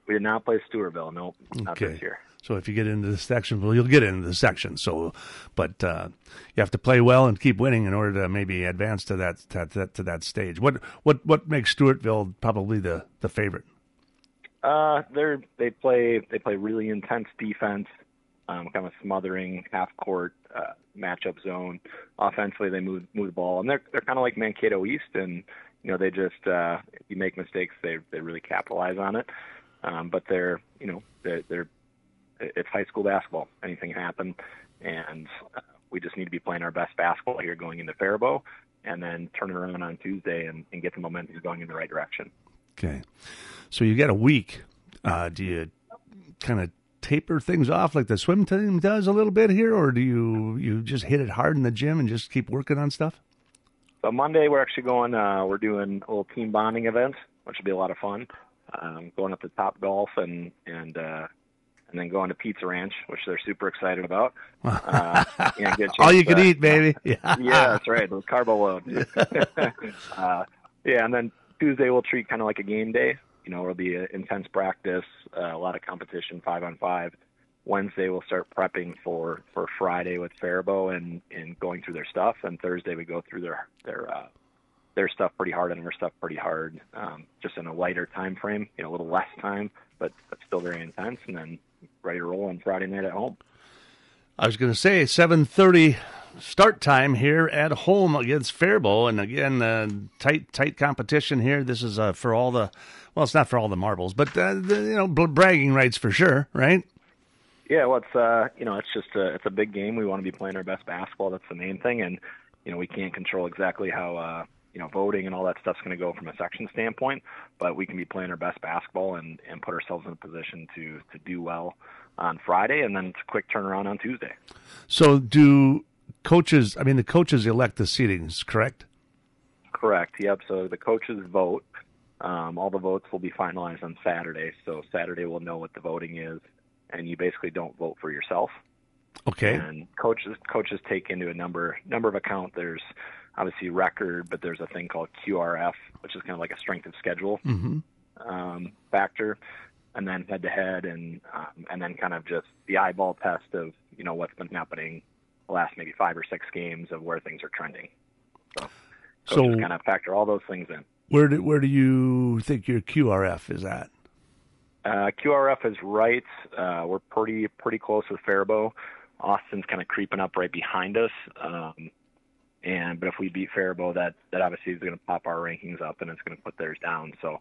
We did not play Stewartville. Nope, not Okay. this year. So if you get into the section, well, you'll get into the section. So, but uh, you have to play well and keep winning in order to maybe advance to that to that, to that stage. What what what makes Stewartville probably the the favorite? Uh, they're they play they play really intense defense, um, kind of smothering half court uh, matchup zone. Offensively, they move move the ball, and they're they're kind of like Mankato East, and you know they just uh, if you make mistakes, they they really capitalize on it. Um, but they're you know they're, they're it's high school basketball. Anything can happen, and uh, we just need to be playing our best basketball here going into Faribault, and then turn it around on Tuesday and, and get the momentum going in the right direction. Okay, so you got a week. Uh, do you kind of taper things off like the swim team does a little bit here, or do you you just hit it hard in the gym and just keep working on stuff? So Monday we're actually going. Uh, we're doing a little team bonding event, which will be a lot of fun. Um, going up to Top Golf and and uh, and then going to Pizza Ranch, which they're super excited about. <laughs> Uh, get a All you can eat, baby. Yeah. <laughs> yeah, that's right. The carbo load. <laughs> uh, yeah, and then Tuesday we'll treat kind of like a game day. You know, it'll be an intense practice, uh, a lot of competition, five on five. Wednesday we'll start prepping for for Friday with Faribault and and going through their stuff. And Thursday we go through their their uh, their stuff pretty hard and our stuff pretty hard, um, just in a lighter time frame. You know, a little less time, but but still very intense. And then ready to roll on Friday night at home. I was going to say 7:30 start time here at home against Faribault, and again, uh, tight tight competition here. This is uh, for all the well, it's not for all the marbles, but uh, the, you know, bragging rights for sure, right? Yeah, well, it's uh, you know, it's just a it's a big game. We want to be playing our best basketball. That's the main thing, and you know, we can't control exactly how uh, you know voting and all that stuff's going to go from a section standpoint, but we can be playing our best basketball and and put ourselves in a position to to do well on Friday, and then it's a quick turnaround on Tuesday. So, do coaches? I mean, the coaches elect the seedings, correct? Correct. Yep. So the coaches vote. Um, all the votes will be finalized on Saturday. So Saturday we'll know what the voting is, and you basically don't vote for yourself. Okay. And coaches coaches take into a number number of account. There's obviously record, but there's a thing called QRF, which is kind of like a strength of schedule Mm-hmm. um, factor, and then head to head, and um, and then kind of just the eyeball test of you know what's been happening last maybe five or six games of where things are trending. So coaches So- kind of factor all those things in. Where do where do you think your QRF is at? Uh, QRF is right. Uh, we're pretty pretty close with Faribault. Austin's kind of creeping up right behind us. Um, and but if we beat Faribault, that that obviously is going to pop our rankings up, and it's going to put theirs down. So,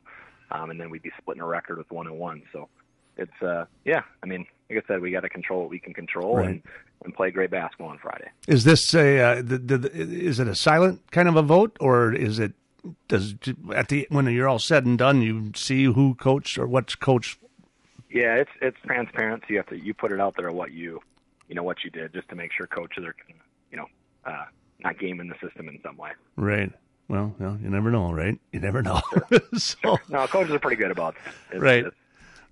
um, and then we'd be splitting a record with one and one. So, it's uh, yeah. I mean, like I said, we got to control what we can control Right. and and play great basketball on Friday. Is this a uh, the, the, is it a silent kind of a vote, or is it does at the when you're all said and done, you see who coached or what's coached? Yeah, it's it's transparent. So you have to you put it out there what you you know what you did just to make sure coaches are you know uh, not gaming the system in some way. Right. Well, well, you never know, right? You never know. <laughs> so, <laughs> No, coaches are pretty good about it. It's- right, it's-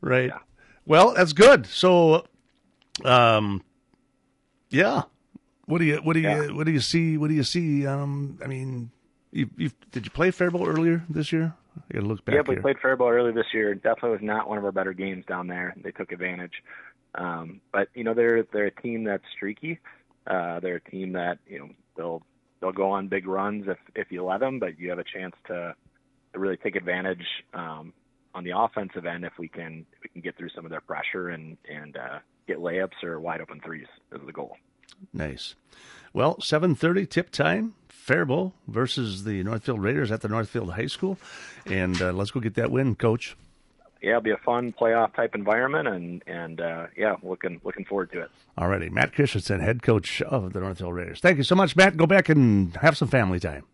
right. Well, that's good. So, um, yeah. What do you what do you what do you see? What do you see? Um, I mean, you, you did you play Faribault earlier this year? I got to look back yeah, we here. played Faribault earlier this year. Definitely was not one of our better games down there. They took advantage. Um, but you know, they're they're a team that's streaky. Uh, they're a team that you know they'll they'll go on big runs if if you let them, but you have a chance to to really take advantage um, on the offensive end if we can if we can get through some of their pressure and and uh, get layups or wide open threes is the goal. Nice. Well, seven thirty tip time. Faribault versus the Northfield Raiders at the Northfield High School, and uh, let's go get that win, Coach. Yeah, it'll be a fun playoff type environment, and and uh, yeah, looking looking forward to it. Alrighty, Matt Christensen, head coach of the Northfield Raiders. Thank you so much, Matt. Go back and have some family time.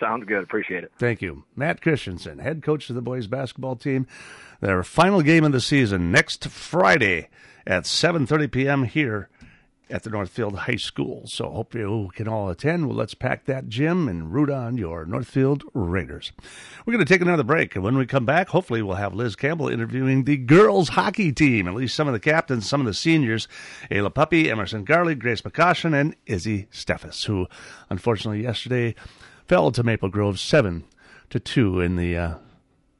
Sounds good. Appreciate it. Thank you. Matt Christensen, head coach of the boys basketball team. Their final game of the season next Friday at 7:30 p.m. here at the Northfield High School. So hope you can all attend. Well, let's pack that gym and root on your Northfield Raiders. We're going to take another break, and when we come back, hopefully we'll have Liz Campbell interviewing the girls hockey team, at least some of the captains, some of the seniors, Ayla Puppy, Emerson Garley, Grace McCaution, and Izzy Steffes, who unfortunately yesterday fell to Maple Grove seven to two in the uh,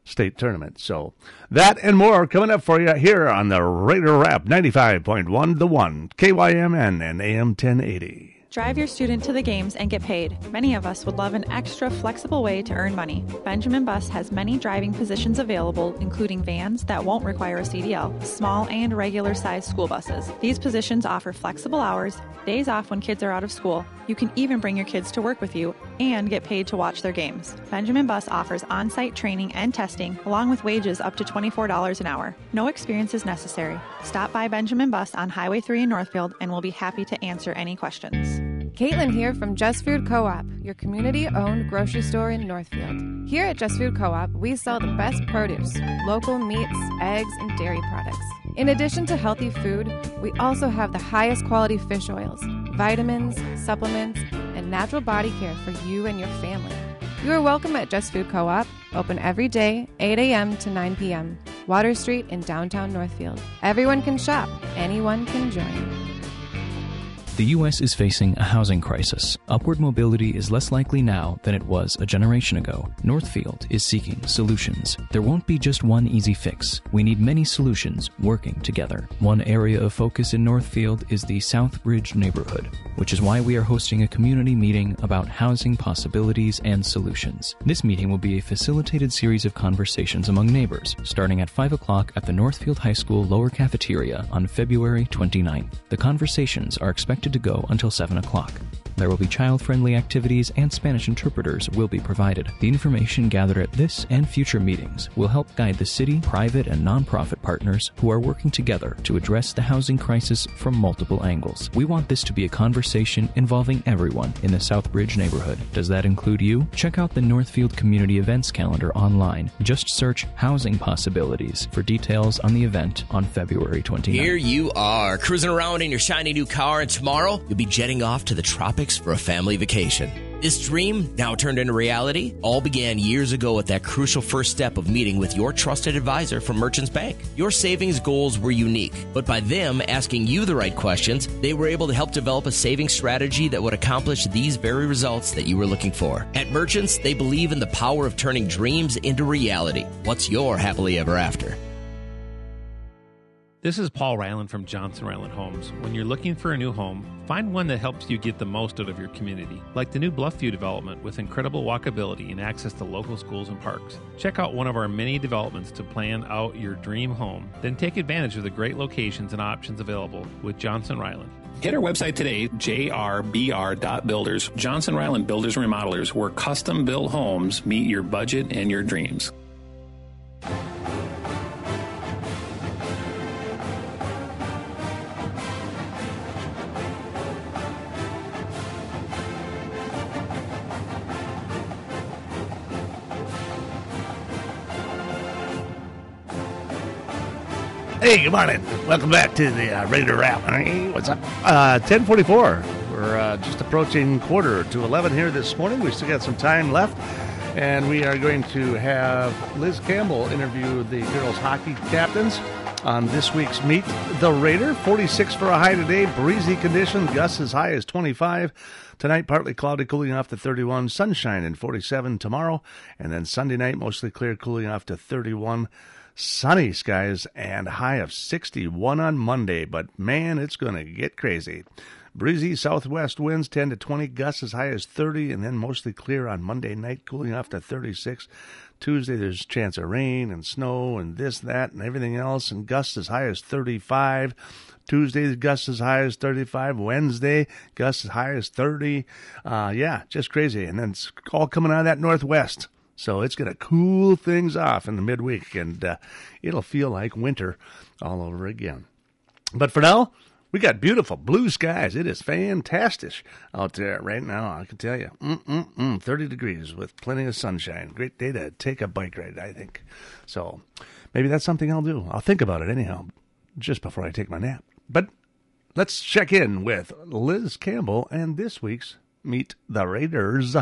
state tournament. So that and more coming up for you here on the Raider Wrap 95.1 The One, KYMN and AM 1080. Drive your student to the games and get paid. Many of us would love an extra flexible way to earn money. Benjamin Bus has many driving positions available, including vans that won't require a CDL, small and regular sized school buses. These positions offer flexible hours, days off when kids are out of school. You can even bring your kids to work with you and get paid to watch their games. Benjamin Bus offers on site training and testing, along with wages up to $24 an hour. No experience is necessary. Stop by Benjamin Bus on Highway 3 in Northfield and we'll be happy to answer any questions. Caitlin here from Just Food Co op, your community owned grocery store in Northfield. Here at Just Food Co op, we sell the best produce, local meats, eggs, and dairy products. In addition to healthy food, we also have the highest quality fish oils, vitamins, supplements, and natural body care for you and your family. You are welcome at Just Food Co op, open every day, 8 a.m. to 9 p.m. Water Street in downtown Northfield. Everyone can shop, anyone can join. The U.S. is facing a housing crisis. Upward mobility is less likely now than it was a generation ago. Northfield is seeking solutions. There won't be just one easy fix. We need many solutions working together. One area of focus in Northfield is the Southbridge neighborhood, which is why we are hosting a community meeting about housing possibilities and solutions. This meeting will be a facilitated series of conversations among neighbors, starting at 5 o'clock at the Northfield High School lower cafeteria on February 29th. The conversations are expected to go until 7 o'clock. There will be child friendly activities and Spanish interpreters will be provided. The information gathered at this and future meetings will help guide the city, private, and nonprofit partners who are working together to address the housing crisis from multiple angles. We want this to be a conversation involving everyone in the Southbridge neighborhood. Does that include you? Check out the Northfield Community Events calendar online. Just search Housing Possibilities for details on the event on February 29th. Here you are, cruising around in your shiny new car, and tomorrow you'll be jetting off to the tropics for a family vacation. This dream, now turned into reality, all began years ago at that crucial first step of meeting with your trusted advisor from Merchants Bank. Your savings goals were unique, but by them asking you the right questions, they were able to help develop a savings strategy that would accomplish these very results that you were looking for. At Merchants, they believe in the power of turning dreams into reality. What's your happily ever after? This is Paul Ryland from Johnson Ryland Homes. When you're looking for a new home, find one that helps you get the most out of your community, like the new Bluffview development with incredible walkability and access to local schools and parks. Check out one of our many developments to plan out your dream home. Then take advantage of the great locations and options available with Johnson Ryland. Hit our website today, jrbr.builders. Johnson Ryland Builders and Remodelers, where custom built homes meet your budget and your dreams. Hey, good morning. Welcome back to the uh, Raider Wrap. Hey, what's up? Uh, 1044. We're uh, just approaching quarter to 11 here this morning. We still got some time left. And we are going to have Liz Campbell interview the girls hockey captains on this week's Meet the Raider. 46 for a high today, breezy condition, gusts as high as 25. Tonight, partly cloudy, cooling off to 31, sunshine and 47 tomorrow. And then Sunday night, mostly clear, cooling off to 31 sunny skies and high of 61 on Monday, but man, it's going to get crazy. Breezy southwest winds 10 to 20, gusts as high as 30, and then mostly clear on Monday night, cooling off to 36. Tuesday, there's a chance of rain and snow and this, that, and everything else, and gusts as high as 35. Tuesday, gusts as high as 35. Wednesday, gusts as high as 30. Uh, yeah, just crazy. And then it's all coming out of that northwest. So it's going to cool things off in the midweek, and uh, it'll feel like winter all over again. But for now, We got beautiful blue skies. It is fantastic out there right now. I can tell you, Mm-mm-mm, 30 degrees with plenty of sunshine. Great day to take a bike ride, I think. So maybe that's something I'll do. I'll think about it anyhow, just before I take my nap. But let's check in with Liz Campbell and this week's Meet the Raiders.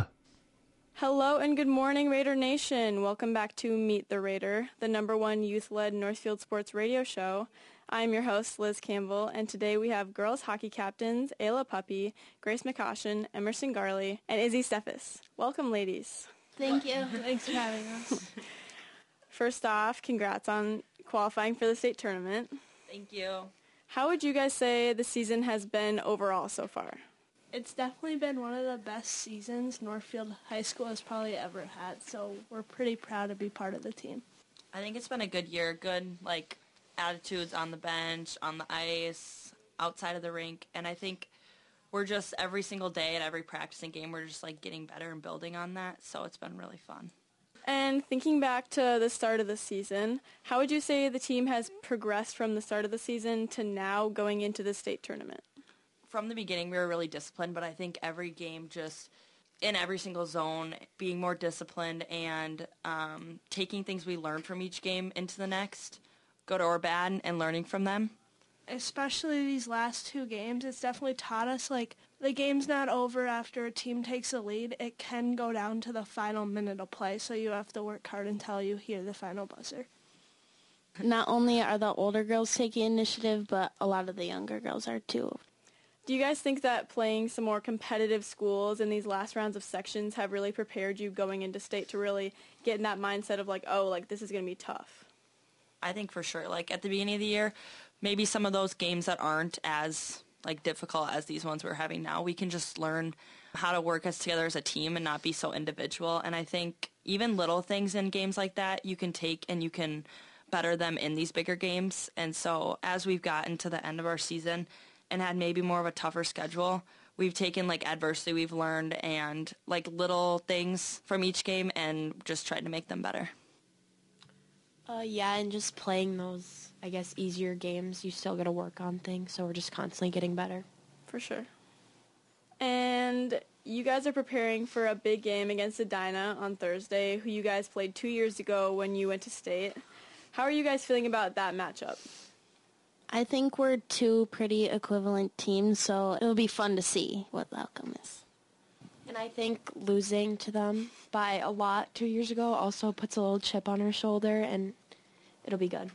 Hello and good morning, Raider Nation. Welcome back to Meet the Raider, the number one youth led Northfield sports radio show. I'm your host, Liz Campbell, and today we have girls hockey captains Ayla Puppy, Grace McCaution, Emerson Garley, and Izzy Steffes. Welcome, ladies. Thank you. Thanks for having us. <laughs> First off, congrats on qualifying for the state tournament. Thank you. How would you guys say the season has been overall so far? It's definitely been one of the best seasons Northfield High School has probably ever had, so we're pretty proud to be part of the team. I think it's been a good year, good like attitudes on the bench, on the ice, outside of the rink, and I think we're just every single day at every practicing game we're just like getting better and building on that, so it's been really fun. And thinking back to the start of the season, how would you say the team has progressed from the start of the season to now going into the state tournament? From the beginning, we were really disciplined, but I think every game just in every single zone, being more disciplined and um, taking things we learned from each game into the next, good or bad, and learning from them. Especially these last two games, it's definitely taught us like the game's not over after a team takes a lead. It can go down to the final minute of play, so you have to work hard until you hear the final buzzer. Not only are the older girls taking initiative, but a lot of the younger girls are too. Do you guys think that playing some more competitive schools in these last rounds of sections have really prepared you going into state to really get in that mindset of like, oh, like this is going to be tough? I think for sure. Like at the beginning of the year, maybe some of those games that aren't as like difficult as these ones we're having now, we can just learn how to work as together as a team and not be so individual. And I think even little things in games like that you can take and you can better them in these bigger games. And so as we've gotten to the end of our season, and had maybe more of a tougher schedule, we've taken like adversity we've learned and like little things from each game and just tried to make them better. Uh, yeah, and just playing those, I guess, easier games, you still got to work on things, so we're just constantly getting better. For sure. And you guys are preparing for a big game against Edina on Thursday, who you guys played two years ago when you went to state. How are you guys feeling about that matchup? I think we're two pretty equivalent teams, so it'll be fun to see what the outcome is. And I think losing to them by a lot two years ago also puts a little chip on her shoulder, and it'll be good.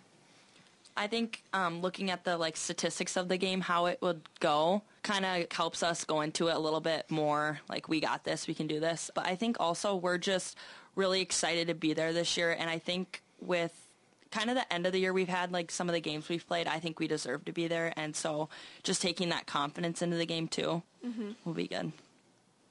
I think um, looking at the like statistics of the game, how it would go, kind of helps us go into it a little bit more. Like we got this, we can do this. But I think also we're just really excited to be there this year, and I think with kind of the end of the year we've had, like some of the games we've played, I think we deserve to be there. And so just taking that confidence into the game too mm-hmm. will be good.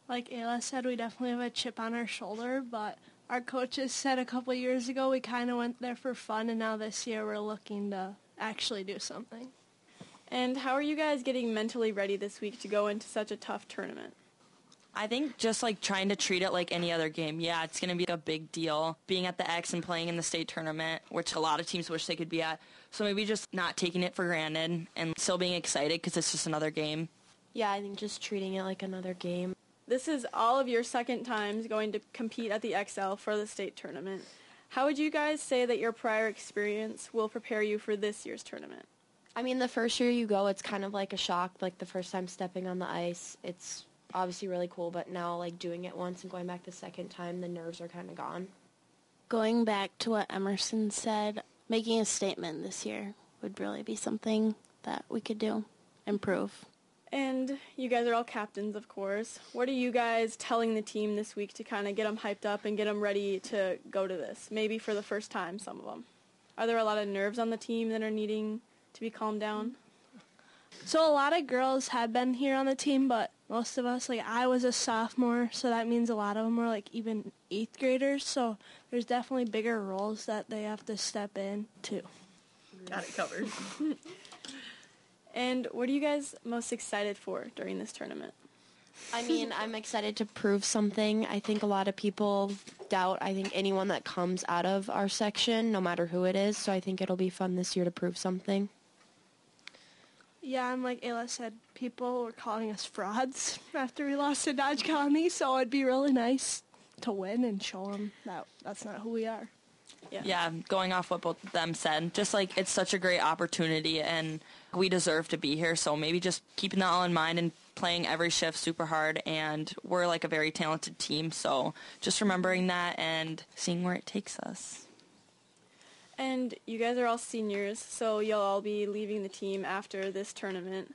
Like Ayla said, we definitely have a chip on our shoulder, but our coaches said a couple years ago we kind of went there for fun, and now this year we're looking to actually do something. And how are you guys getting mentally ready this week to go into such a tough tournament? I think just like trying to treat it like any other game. Yeah, it's going to be a big deal being at the X and playing in the state tournament, which a lot of teams wish they could be at. So maybe just not taking it for granted and still being excited because it's just another game. Yeah, I think just treating it like another game. This is all of your second times going to compete at the Xcel for the state tournament. How would you guys say that your prior experience will prepare you for this year's tournament? I mean, the first year you go, it's kind of like a shock, like the first time stepping on the ice. It's obviously really cool, but now like doing it once and going back the second time, the nerves are kind of gone. Going back to what Emerson said, making a statement this year would really be something that we could do, improve. And you guys are all captains, of course. What are you guys telling the team this week to kind of get them hyped up and get them ready to go to this? Maybe for the first time, some of them. Are there a lot of nerves on the team that are needing to be calmed down? So a lot of girls have been here on the team, but most of us, like I was a sophomore, so that means a lot of them were like even eighth graders. So there's definitely bigger roles that they have to step in to. Got it covered. <laughs> and what are you guys most excited for during this tournament? I mean, I'm excited to prove something. I think a lot of people doubt, I think, anyone that comes out of our section, no matter who it is. So I think it'll be fun this year to prove something. Yeah, and like Ayla said, people were calling us frauds <laughs> after we lost to Dodge County, so it'd be really nice to win and show them that that's not who we are. Yeah. yeah, going off what both of them said, just like it's such a great opportunity and we deserve to be here. So maybe just keeping that all in mind and playing every shift super hard. And we're like a very talented team. So just remembering that and seeing where it takes us. And you guys are all seniors, so you'll all be leaving the team after this tournament.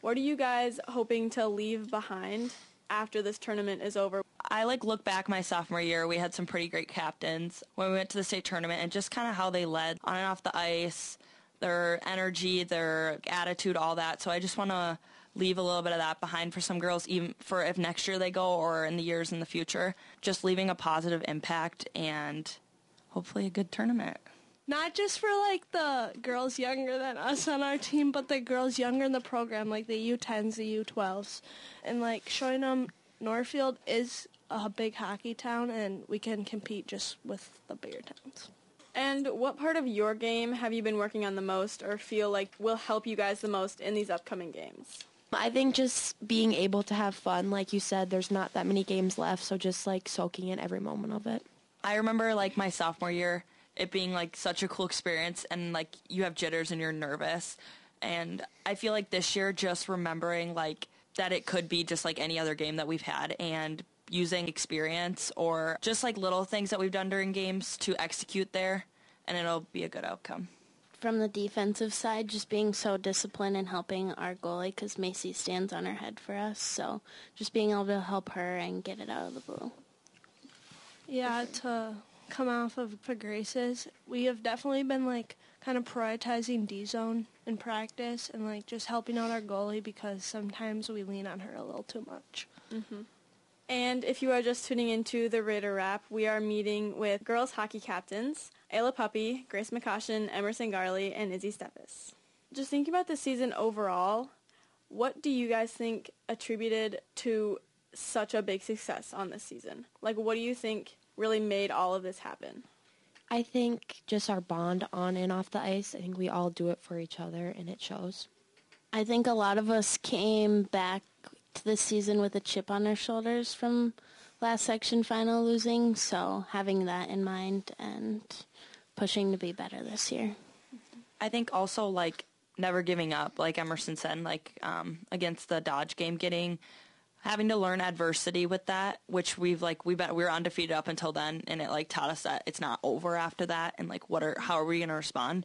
What are you guys hoping to leave behind after this tournament is over? I like look back my sophomore year. We had some pretty great captains when we went to the state tournament, and just kind of how they led on and off the ice, their energy, their attitude, all that. So I just want to leave a little bit of that behind for some girls, even for if next year they go or in the years in the future. Just leaving a positive impact and hopefully a good tournament. Not just for like the girls younger than us on our team, but the girls younger in the program, like the U10s, the U12s, and like showing them Norfield is a big hockey town and we can compete just with the bigger towns. And what part of your game have you been working on the most or feel like will help you guys the most in these upcoming games? I think just being able to have fun, like you said, there's not that many games left, so just like soaking in every moment of it. I remember like my sophomore year, it being like such a cool experience, and like you have jitters and you're nervous. And I feel like this year, just remembering like that it could be just like any other game that we've had and using experience or just like little things that we've done during games to execute there and it'll be a good outcome. From the defensive side, just being so disciplined and helping our goalie because Macy stands on her head for us. So just being able to help her and get it out of the blue. Yeah, to come off of Grace's, we have definitely been like kind of prioritizing D zone in practice and like just helping out our goalie because sometimes we lean on her a little too much. Mm-hmm. And if you are just tuning into the Raider Wrap, we are meeting with girls hockey captains Ayla Puppy, Grace McCoshen, Emerson Garley, and Izzy Steffes. Just thinking about the season overall, what do you guys think attributed to such a big success on this season? Like, what do you think really made all of this happen? I think just our bond on and off the ice. I think we all do it for each other, and it shows. I think a lot of us came back to this season with a chip on our shoulders from last section final losing, so having that in mind and pushing to be better this year. I think also like never giving up, like Emerson said, like um, against the Dodge game, getting having to learn adversity with that, which we've like we bet we were undefeated up until then, and it like taught us that it's not over after that, and like what are how are we going to respond?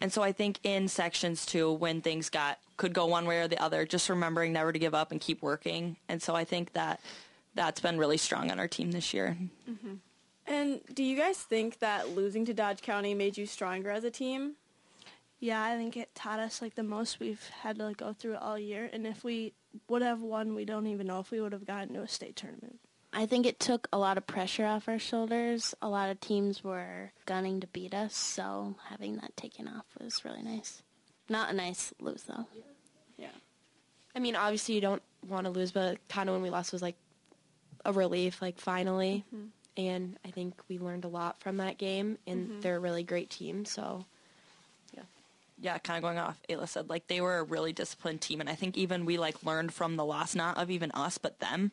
And so I think in sections too, when things got could go one way or the other, just remembering never to give up and keep working. And so I think that that's been really strong on our team this year. Mm-hmm. And do you guys think that losing to Dodge County made you stronger as a team? Yeah, I think it taught us like the most we've had to like, go through all year. And if we would have won, we don't even know if we would have gotten to a state tournament. I think it took a lot of pressure off our shoulders. A lot of teams were gunning to beat us, so having that taken off was really nice. Not a nice lose though. Yeah. I mean, obviously you don't want to lose, but kind of when we lost was like a relief, like finally. Mm-hmm. And I think we learned a lot from that game, and mm-hmm. they're a really great team. So, yeah, yeah. Kind of going off, Ayla said like they were a really disciplined team, and I think even we like learned from the loss, not of even us, but them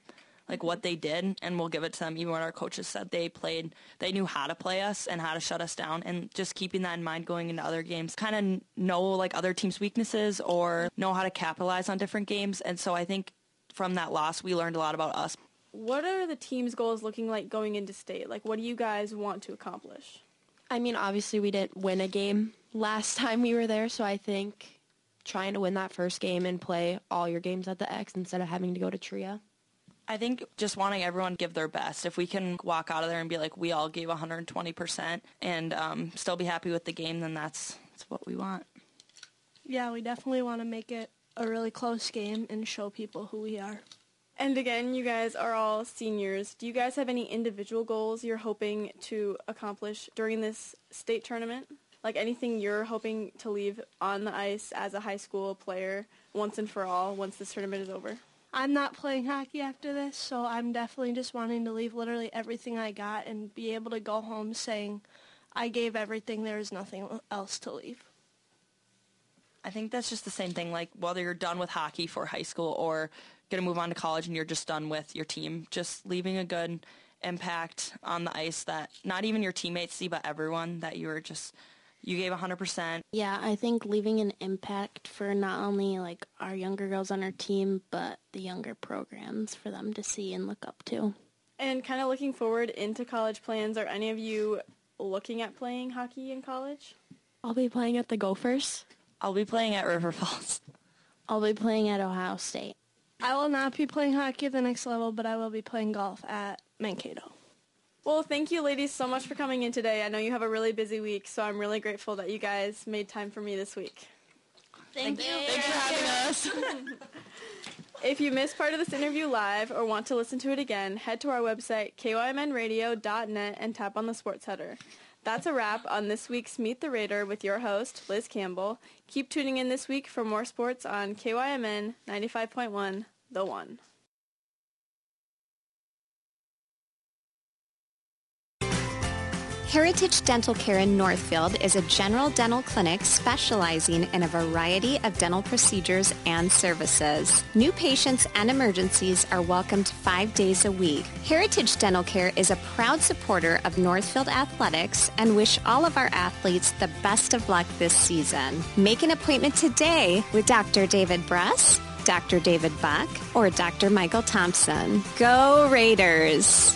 like what they did, and we'll give it to them. Even what our coaches said, they played, they knew how to play us and how to shut us down, and just keeping that in mind going into other games. Kind of know like other teams' weaknesses or know how to capitalize on different games, and so I think from that loss we learned a lot about us. What are the team's goals looking like going into state? Like, what do you guys want to accomplish? I mean, obviously we didn't win a game last <laughs> time we were there, so I think trying to win that first game and play all your games at the X instead of having to go to TRIA. I think just wanting everyone to give their best. If we can walk out of there and be like, we all gave 120% and um, still be happy with the game, then that's, that's what we want. Yeah, we definitely want to make it a really close game and show people who we are. And again, you guys are all seniors. Do you guys have any individual goals you're hoping to accomplish during this state tournament? Like anything you're hoping to leave on the ice as a high school player once and for all once this tournament is over? I'm not playing hockey after this, so I'm definitely just wanting to leave literally everything I got and be able to go home saying I gave everything, there is nothing else to leave. I think that's just the same thing. Like whether you're done with hockey for high school or going to move on to college and you're just done with your team, just leaving a good impact on the ice that not even your teammates see, but everyone that you were just you gave 100%. Yeah, I think leaving an impact for not only like our younger girls on our team, but the younger programs for them to see and look up to. And kind of looking forward into college plans, are any of you looking at playing hockey in college? I'll be playing at the Gophers. I'll be playing at River Falls. I'll be playing at Ohio State. I will not be playing hockey at the next level, but I will be playing golf at Mankato. Well, thank you, ladies, so much for coming in today. I know you have a really busy week, so I'm really grateful that you guys made time for me this week. Thank, you. Thanks for having us. <laughs> If you missed part of this interview live or want to listen to it again, head to our website, kymnradio.net, and tap on the sports header. That's a wrap on this week's Meet the Raider with your host, Liz Campbell. Keep tuning in this week for more sports on KYMN 95.1, The One. Heritage Dental Care in Northfield is a general dental clinic specializing in a variety of dental procedures and services. New patients and emergencies are welcomed five days a week. Heritage Dental Care is a proud supporter of Northfield Athletics and wish all of our athletes the best of luck this season. Make an appointment today with Dr. David Bruss, Dr. David Buck, or Dr. Michael Thompson. Go Raiders!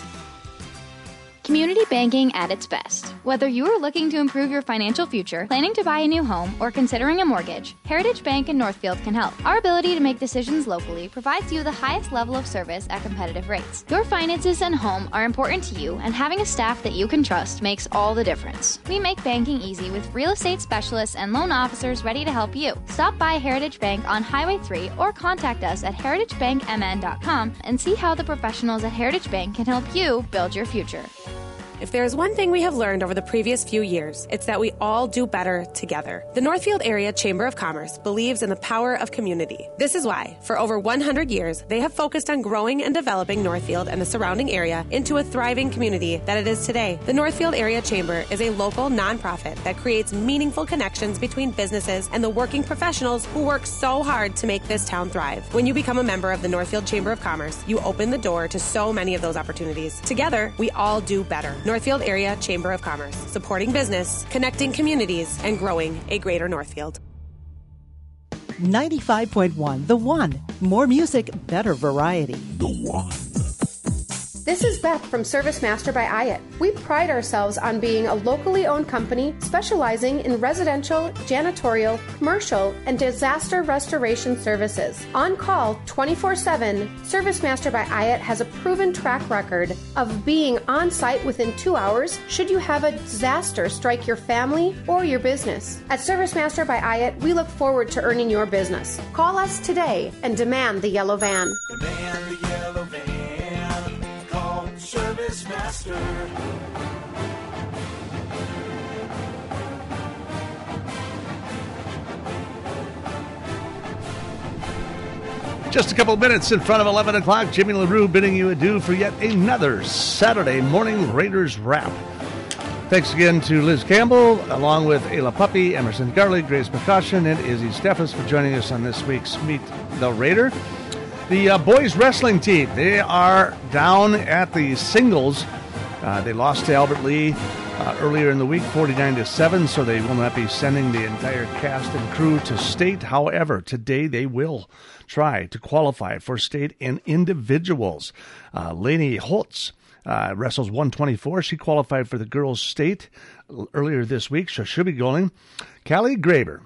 Community banking at its best. Whether you are looking to improve your financial future, planning to buy a new home, or considering a mortgage, Heritage Bank in Northfield can help. Our ability to make decisions locally provides you the highest level of service at competitive rates. Your finances and home are important to you, and having a staff that you can trust makes all the difference. We make banking easy with real estate specialists and loan officers ready to help you. Stop by Heritage Bank on Highway 3 or contact us at heritagebankmn.com and see how the professionals at Heritage Bank can help you build your future. If there is one thing we have learned over the previous few years, it's that we all do better together. The Northfield Area Chamber of Commerce believes in the power of community. This is why, for over 100 years, they have focused on growing and developing Northfield and the surrounding area into a thriving community that it is today. The Northfield Area Chamber is a local nonprofit that creates meaningful connections between businesses and the working professionals who work so hard to make this town thrive. When you become a member of the Northfield Chamber of Commerce, you open the door to so many of those opportunities. Together, we all do better. Northfield Area Chamber of Commerce, supporting business, connecting communities, and growing a greater Northfield. 95.1 The One. More music, better variety. The One. This is Beth from Service Master by Ayat. We pride ourselves on being a locally owned company specializing in residential, janitorial, commercial, and disaster restoration services. On call 24 7, Service Master by Ayat has a proven track record of being on site within two hours should you have a disaster strike your family or your business. At Service Master by Ayat, we look forward to earning your business. Call us today and demand the yellow van. Demand the yellow van. Service Master. Just a couple minutes in front of 11 o'clock, Jimmy LaRue bidding you adieu for yet another Saturday morning Raiders wrap. Thanks again to Liz Campbell, along with Ayla Puppy, Emerson Garley, Grace McCaution, and Izzy Steffes for joining us on this week's Meet the Raider. The uh, boys wrestling team, they are down at the singles. Uh, they lost to Albert Lea uh, earlier in the week, 49 to 7, so they will not be sending the entire cast and crew to state. However, today they will try to qualify for state in individuals. Uh, Lainey Holtz uh, wrestles 124. She qualified for the girls' state earlier this week, so she'll be going. Callie Graber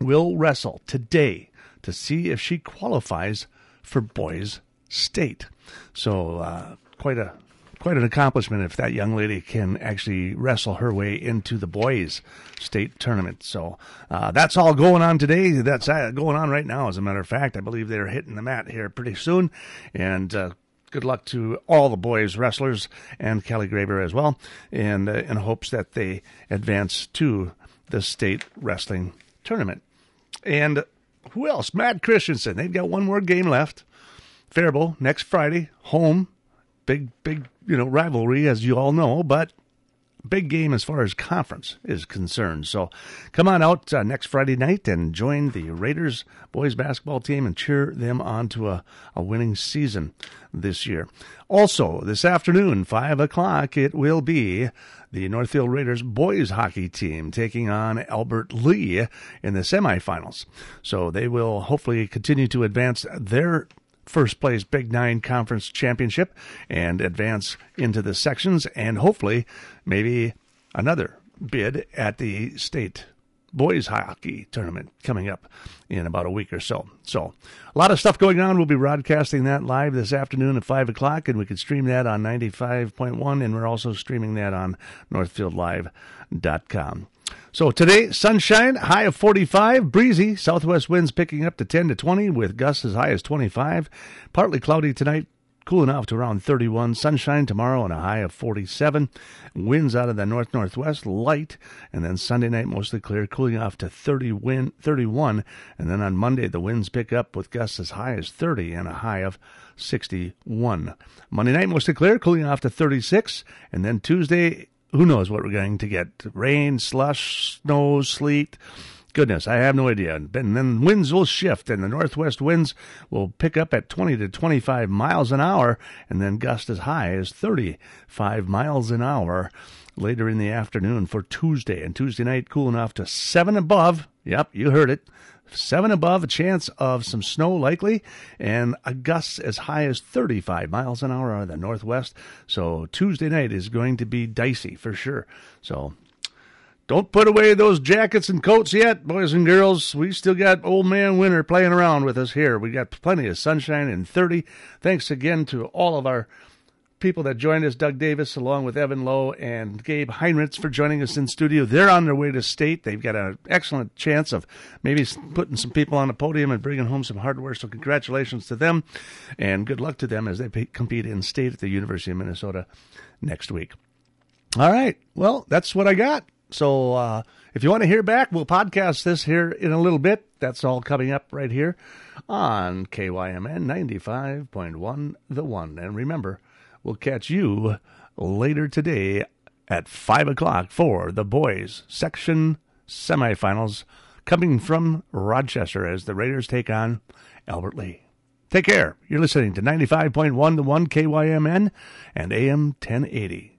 will wrestle today to see if she qualifies for boys' state. So uh, quite a quite an accomplishment if that young lady can actually wrestle her way into the boys' state tournament. So uh, that's all going on today. That's uh, going on right now. As a matter of fact, I believe they're hitting the mat here pretty soon, and. Uh, Good luck to all the boys wrestlers and Kelly Graber as well, and uh, in hopes that they advance to the state wrestling tournament. And who else? Matt Christensen. They've got one more game left. Faribault next Friday, home. Big, big, you know, rivalry, as you all know, but big game as far as conference is concerned. So come on out uh, next Friday night and join the Raiders boys basketball team and cheer them on to a, a winning season this year. Also, this afternoon, 5 o'clock, it will be the Northfield Raiders boys hockey team taking on Albert Lea in the semifinals. So they will hopefully continue to advance their first place Big Nine Conference Championship and advance into the sections and hopefully maybe another bid at the state boys hockey tournament coming up in about a week or so. So, a lot of stuff going on. We'll be broadcasting that live this afternoon at 5 o'clock, and we can stream that on 95.1, and we're also streaming that on northfieldlive.com. So today, sunshine, high of 45, breezy, southwest winds picking up to 10 to 20 with gusts as high as 25. Partly cloudy tonight, cooling off to around 31. Sunshine tomorrow and a high of 47. Winds out of the north northwest, light, and then Sunday night mostly clear, cooling off to 30 wind, 31. And then on Monday, the winds pick up with gusts as high as 30 and a high of 61. Monday night mostly clear, cooling off to 36. And then Tuesday, who knows what we're going to get? Rain, slush, snow, sleet. Goodness, I have no idea. And then winds will shift, and the northwest winds will pick up at 20 to 25 miles an hour, and then gust as high as 35 miles an hour later in the afternoon for Tuesday. And Tuesday night, cooling off to 7 above. Yep, you heard it. Seven above, a chance of some snow likely, and a gust as high as 35 miles an hour out of the northwest. So Tuesday night is going to be dicey for sure. So don't put away those jackets and coats yet, boys and girls. We still got old man winter playing around with us here. We got plenty of sunshine and 30. Thanks again to all of our people that joined us Doug Davis, along with Evan Loe and Gabe Heinritz for joining us in studio. They're on their way to state. They've got an excellent chance of maybe putting some people on the podium and bringing home some hardware. So, congratulations to them and good luck to them as they compete in state at the University of Minnesota next week. All right. Well, that's what I got. So, uh, if you want to hear back, we'll podcast this here in a little bit. That's all coming up right here on KYMN 95.1 The One. And remember, We'll catch you later today at 5 o'clock for the boys section semifinals coming from Rochester as the Raiders take on Albert Lea. Take care. You're listening to 95.1 The 1 KYMN and AM 1080.